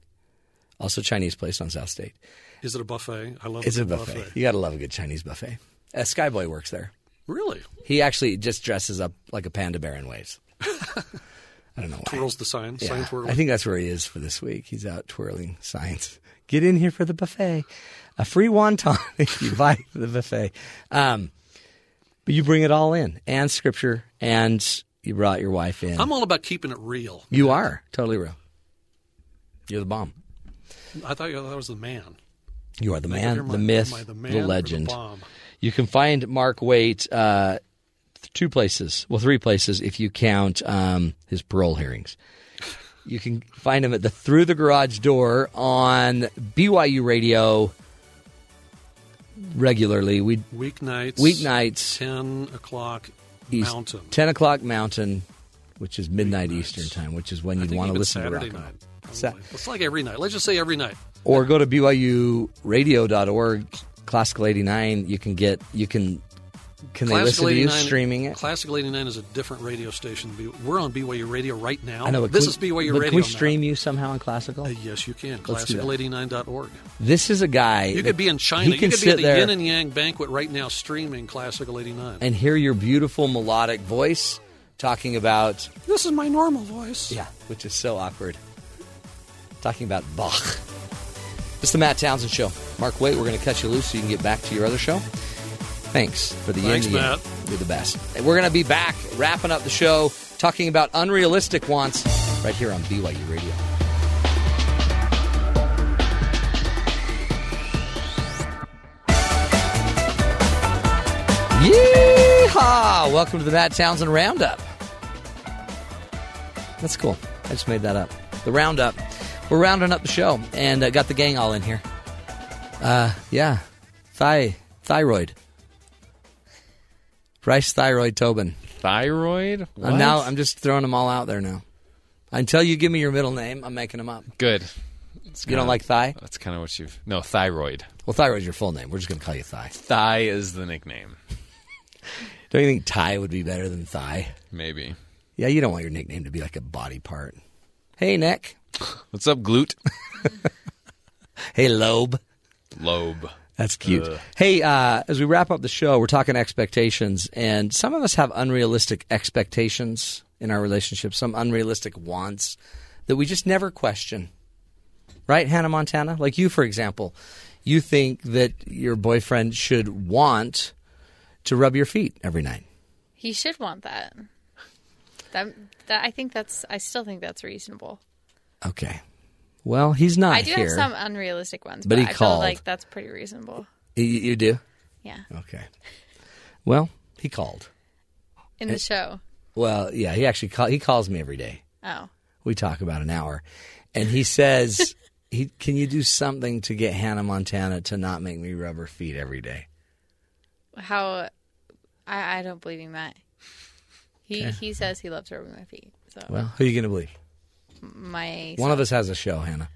also Chinese place on South State. Is it a buffet? I love It's a good buffet. You got to love a good Chinese buffet. Uh, Skyboy works there. Really? He actually just dresses up like a panda bear and waves. I don't know why. Twirls the sign. Sign Yeah, twirl. I think that's where he is for this week. He's out twirling signs. Get in here for the buffet. A free wonton if you buy the buffet. Um, but you bring it all in and scripture, and you brought your wife in. I'm all about keeping it real. you are totally real. You're the bomb. I thought that was the man. You are the man, the myth, the, man the legend. bomb? You can find Mark Waite uh, two places, well, three places if you count um, his parole hearings. You can find him at the Through the Garage Door on BYU Radio regularly. We Weeknights. weeknights Ten o'clock East- Mountain. ten o'clock Mountain, which is midnight Weeknights. Eastern time, which is when you'd want to listen Saturday to rock. and night. Sa- It's like every night. Let's just say every night. or go to BYURadio.org, Classical 89. You can get, you can Can they Classical listen to you 89 streaming it? Classical 89 is a different radio station. We're on BYU Radio right now. I know, this can is we- BYU Radio. Can we now. stream you somehow in classical? Uh, yes, you can. Let's do that. Classical89.org. This is a guy. You could be in China. You could be at the there Yin and Yang banquet right now streaming Classical 89. and hear your beautiful melodic voice talking about this is my normal voice. yeah, which is so awkward. Talking about Bach. It's the Matt Townsend Show. Mark, wait, we're going to cut you loose so you can get back to your other show. Thanks for the Thanks, yin Matt. You're the best. We're going to be back wrapping up the show, talking about unrealistic wants right here on BYU Radio. Yeehaw! Welcome to the Matt Townsend Roundup. That's cool. I just made that up. The Roundup. We're rounding up the show and uh, got the gang all in here. Uh, yeah. Thigh, thyroid. Bryce Thyroid Tobin. Thyroid? Uh, now I'm just throwing them all out there now. Until you give me your middle name, I'm making them up. good. You don't like Thigh? That's kind of what you've. No, thyroid. Well, Thyroid's your full name. We're just going to call you Thigh. Thigh is the nickname. Don't you think Ty would be better than Thigh? Maybe. Yeah, you don't want your nickname to be like a body part. Hey, neck. What's up, glute? Hey, lobe. Lobe. That's cute. Ugh. Hey, uh, as we wrap up the show, we're talking expectations, and some of us have unrealistic expectations in our relationships, some unrealistic wants that we just never question. Right, Hannah Montana? Like you, for example, you think that your boyfriend should want to rub your feet every night. He should want that. That, that I think that's. I still think that's reasonable. Okay. Well, he's not I do here. have some unrealistic ones, But but, he I called. feel like that's pretty reasonable. You, you do? Yeah, Okay. Well, he called. in the show. Well, yeah, he actually call, he calls me every day. Oh, we talk about an hour, and he says, "He can you do something to get Hannah Montana to not make me rub her feet every day?" how? I, I don't believe him that. He he says he loves rubbing my feet. So Well, who are you going to believe? My One of us has a show, Hannah.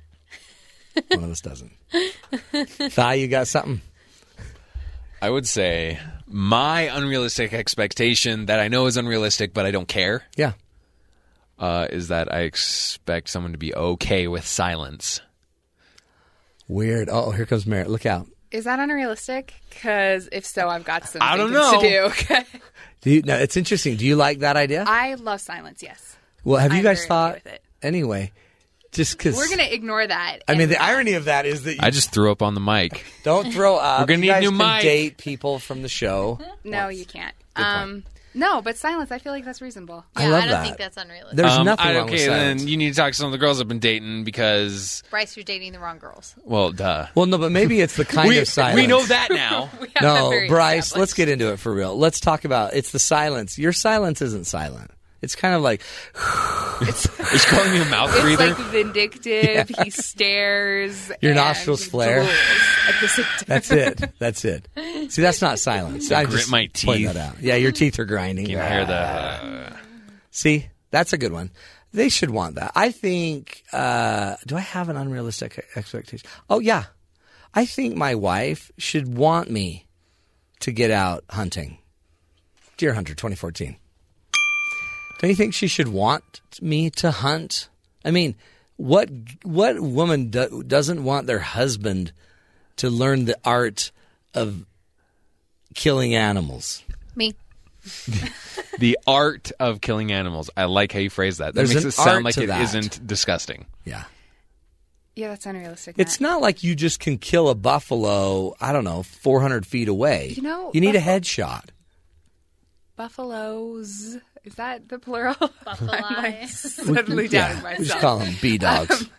One of us doesn't. Thigh, you got something? I would say my unrealistic expectation that I know is unrealistic, but I don't care, Yeah. uh, is that I expect someone to be okay with silence. Weird. Oh, here comes Merritt. Look out. Is that unrealistic? Because if so, I've got some I don't know. to do. Okay. Do you, no, it's interesting. Do you like that idea? I love silence. Yes. well, have you I'm guys very thought? Okay with it. Anyway, just because We're gonna ignore that. I mean, and- the irony of that is that you I just threw up on the mic. don't throw up. We're gonna You need guys new can mic. date people from the show. No, you can't. point. Um, no, but silence. I feel like that's reasonable. I yeah, love I don't that. think that's unrealistic. There's Um, nothing I- wrong okay, with silence. then you need to talk to some of the girls I've been dating because, Bryce, you're dating the wrong girls. well, duh. Well, no, but maybe it's the kind we, of silence. we know that now. We have that No, very Bryce, established. let's get into it for real. Let's talk about it's the silence. Your silence isn't silent. It's kind of like Is she calling you a mouth It's breather? like vindictive. He stares. Your nostrils flare. That's it. That's it. See, that's not silence. I grit just my teeth. Yeah, your teeth are grinding. you can hear the. Uh, See, that's a good one. They should want that. I think. Uh, do I have an unrealistic expectation? Oh yeah, I think my wife should want me to get out hunting. Deer Hunter 2014. Don't you think she should want me to hunt? I mean, what what woman do, doesn't want their husband to learn the art of killing animals? Me. the art of killing animals. I like how you phrase that. That There's makes it sound like to it that. not disgusting. Yeah. Yeah, that's unrealistic. It's Matt. not like you just can kill a buffalo, I don't know, 400 feet away. You know, you need a headshot. buffaloes. Is that the plural? Buffalo. I'm suddenly doubting Yeah, myself. we just call them bee dogs. Um,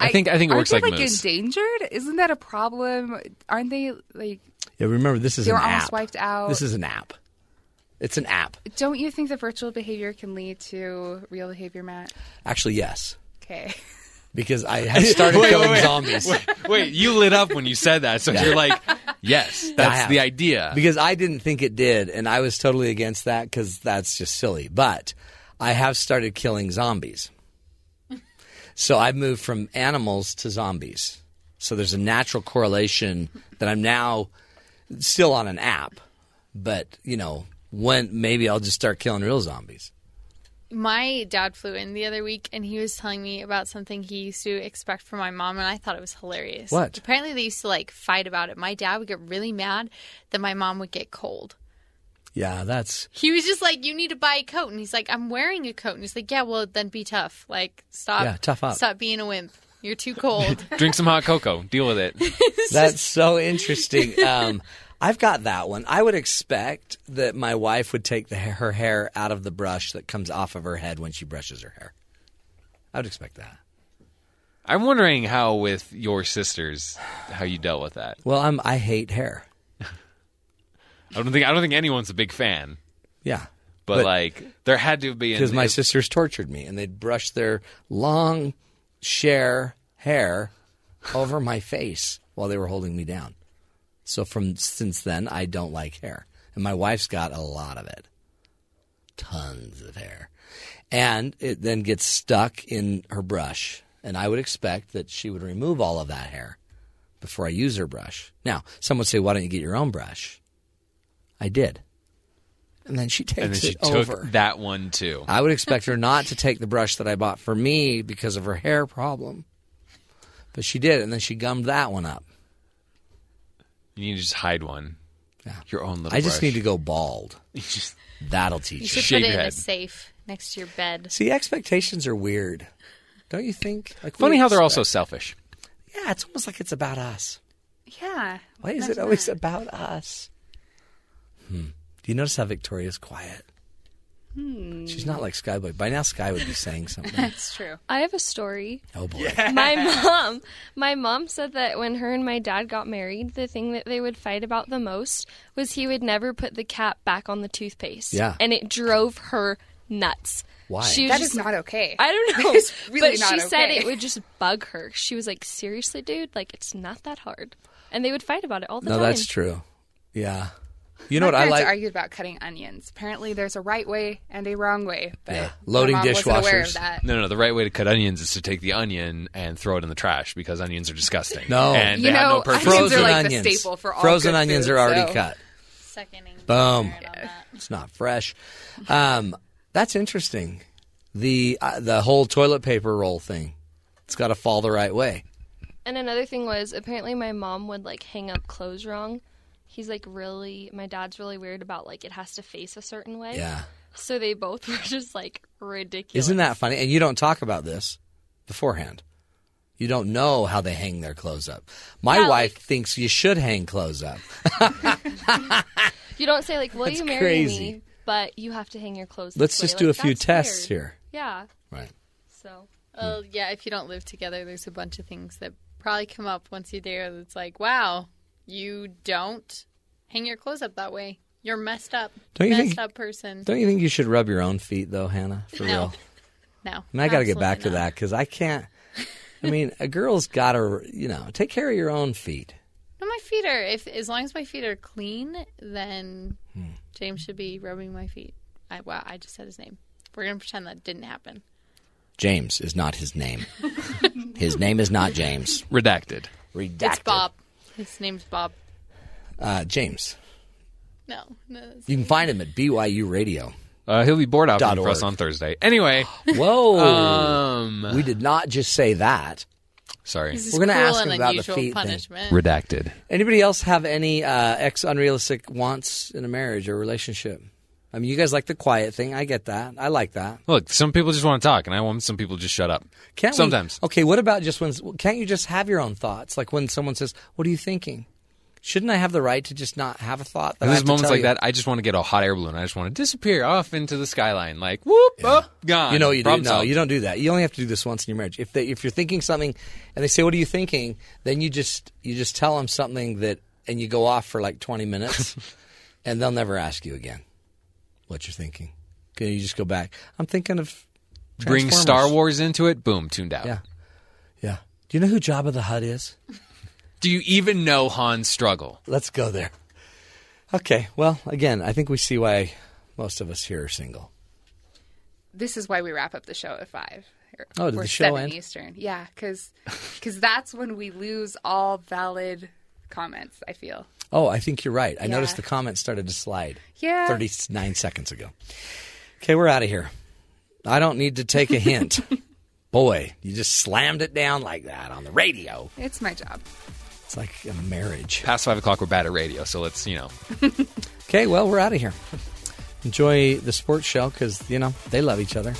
I think I think it Aren't works they, like like moose. endangered? Isn't that a problem? Aren't they like? yeah, remember, this is They an were almost app. wiped out. This is an app. It's an app. Don't you think that virtual behavior can lead to real behavior, Matt? Actually, yes. Okay. Because I had started Wait, killing wait, wait. zombies. Wait, you lit up when you said that, so you're like, yes, that's the idea. Because I didn't think it did, and I was totally against that because that's just silly. But I have started killing zombies. So I've moved from animals to zombies. So there's a natural correlation that I'm now still on an app, but you know, when maybe I'll just start killing real zombies. My dad flew in the other week and he was telling me about something he used to expect from my mom, and I thought it was hilarious. What? Apparently, they used to like fight about it. My dad would get really mad that my mom would get cold. Yeah, that's He was just like, "You need to buy a coat," and he's like, "I'm wearing a coat," and he's like, "Yeah, well, then be tough. Like, stop, Yeah, tough up. stop being a wimp. You're too cold." Drink some hot cocoa. Deal with it. that's so interesting. Um, I've got that one. I would expect that my wife would take the, her hair out of the brush that comes off of her head when she brushes her hair. I would expect that. I'm wondering how with your sisters how you dealt with that. Well, I'm I hate hair. I don't think I don't think anyone's a big fan, Yeah, but, like there had to be because my sisters tortured me and they'd brush their long share hair over my face while they were holding me down. So from since then, I don't like hair, and my wife's got a lot of it, tons of hair, and it then gets stuck in her brush. And I would expect that she would remove all of that hair before I use her brush. Now, some would say, "Why don't you get your own brush?" I did, and then she takes and then she it took over. that one too. I would expect her not to take the brush that I bought for me because of her hair problem. But she did, and then she gummed that one up. You need to just hide one. Yeah. Your own little I just brush. need to go bald. Just- That'll teach you teach should her. Shave put it your in a head. safe next to your bed. See, expectations are weird. Don't you think? Like we Funny how they're also expect- selfish. Yeah, it's almost like it's about us. Yeah. Why is it imagine always that. about us? Hmm. Do you notice how Victoria's quiet? Hmm. She's not like Skyboy. By now, Sky would be saying something. That's true. I have a story. oh boy. My mom, my mom said that when her and my dad got married, the thing that they would fight about the most was he would never put the cap back on the toothpaste. Yeah. and it drove her nuts. Why? She was That just is not okay. I don't know. It's really but not she said it would just bug her. She was like, "Seriously, dude? Like it's not that hard." And they would fight about it all the No, time. No, that's true. Yeah. You know My what I parents like? argued about cutting onions. Apparently, there's a right way and a wrong way. But Yeah. Loading mom wasn't aware dishwashers. No, no, no. The right way to cut onions is to take the onion and throw it in the trash because onions are disgusting. No. and You they have know, no purpose. onions Frozen are like onions. the staple for all Frozen good onions food, are already so- cut. Seconding. Boom. Right on that. It's not fresh. Um, that's interesting. The uh, the whole toilet paper roll thing. It's got to fall the right way. And another thing was apparently my mom would like hang up clothes wrong. He's like really my dad's really weird about like it has to face a certain way. Yeah. So they both were just like ridiculous. Isn't that funny? And you don't talk about this beforehand. You don't know how they hang their clothes up. My Yeah, wife like- thinks you should hang clothes up. You don't say like, "Will That's you marry crazy. me?" But you have to hang your clothes. Up? Let's this just way. do a few tests weird. here. Yeah. Right. So Well, yeah, if you don't live together, there's a bunch of things that probably come up once you're there that's like, wow, you don't hang your clothes up that way. You're messed up. Don't you messed think- up person. Don't you think you should rub your own feet though, Hannah? For No. real. No. I mean, I got to get absolutely back to that because I can't. I mean, a girl's got to, you know, take care of your own feet. No, my feet are, if as long as my feet are clean, then Hmm. James should be rubbing my feet. I, wow, I just said his name. We're going to pretend that didn't happen. James is not his name. his name is not James. Redacted. Redacted. It's Bob. His name's Bob. Uh, James. No. no You can find him at BYU Radio. Uh, he'll be board out Dot for us on Thursday. Anyway, Whoa. um, we did not just say that. sorry, This is We're gonna cruel ask him about the unusual feet thing. punishment. redacted. Anybody else have any uh, ex unrealistic wants in a marriage or relationship? I mean, you guys like the quiet thing. I get that. I like that. Look, some people just want to talk, and I want some people to just shut up. Can't we- Sometimes. okay, what about just when? Can't you just have your own thoughts? Like when someone says, "What are you thinking?" Shouldn't I have the right to just not have a thought? That I there's have to moments tell like you? that. I just want to get a hot air balloon. I just want to disappear off into the skyline, like whoop, up, gone. You know what you do? Problem No, solved. you don't do that. You only have to do this once in your marriage. If they, if you're thinking something, and they say, "What are you thinking?" Then you just you just tell them something that, and you go off for like 20 minutes, and they'll never ask you again what you're thinking. Okay, you just go back. I'm thinking of Bring Star Wars into it. Boom, tuned out. Yeah, yeah. Do you know who Jabba the Hutt is? Do you even know Han's struggle? Let's go there. Okay. Well, again, I think we see why most of us here are single. This is why we wrap up the show at five. Or- Oh, did the show seven end? Eastern. Yeah, because because that's when we lose all valid comments. I feel. Oh, I think you're right. I Yeah. noticed the comment started to slide Yeah. 39 seconds ago. Okay, we're out of here. I don't need to take a hint. Boy, you just slammed it down like that on the radio. It's my job. It's like a marriage. Past five o'clock, we're bad at radio, so let's you know. Okay, well, we're out of here. Enjoy the sports show because, you know, they love each other.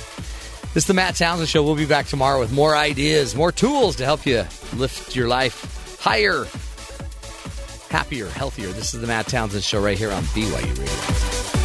This is the Matt Townsend Show. We'll be back tomorrow with more ideas, more tools to help you lift your life higher, happier, healthier. This is the Matt Townsend Show right here on BYU Radio.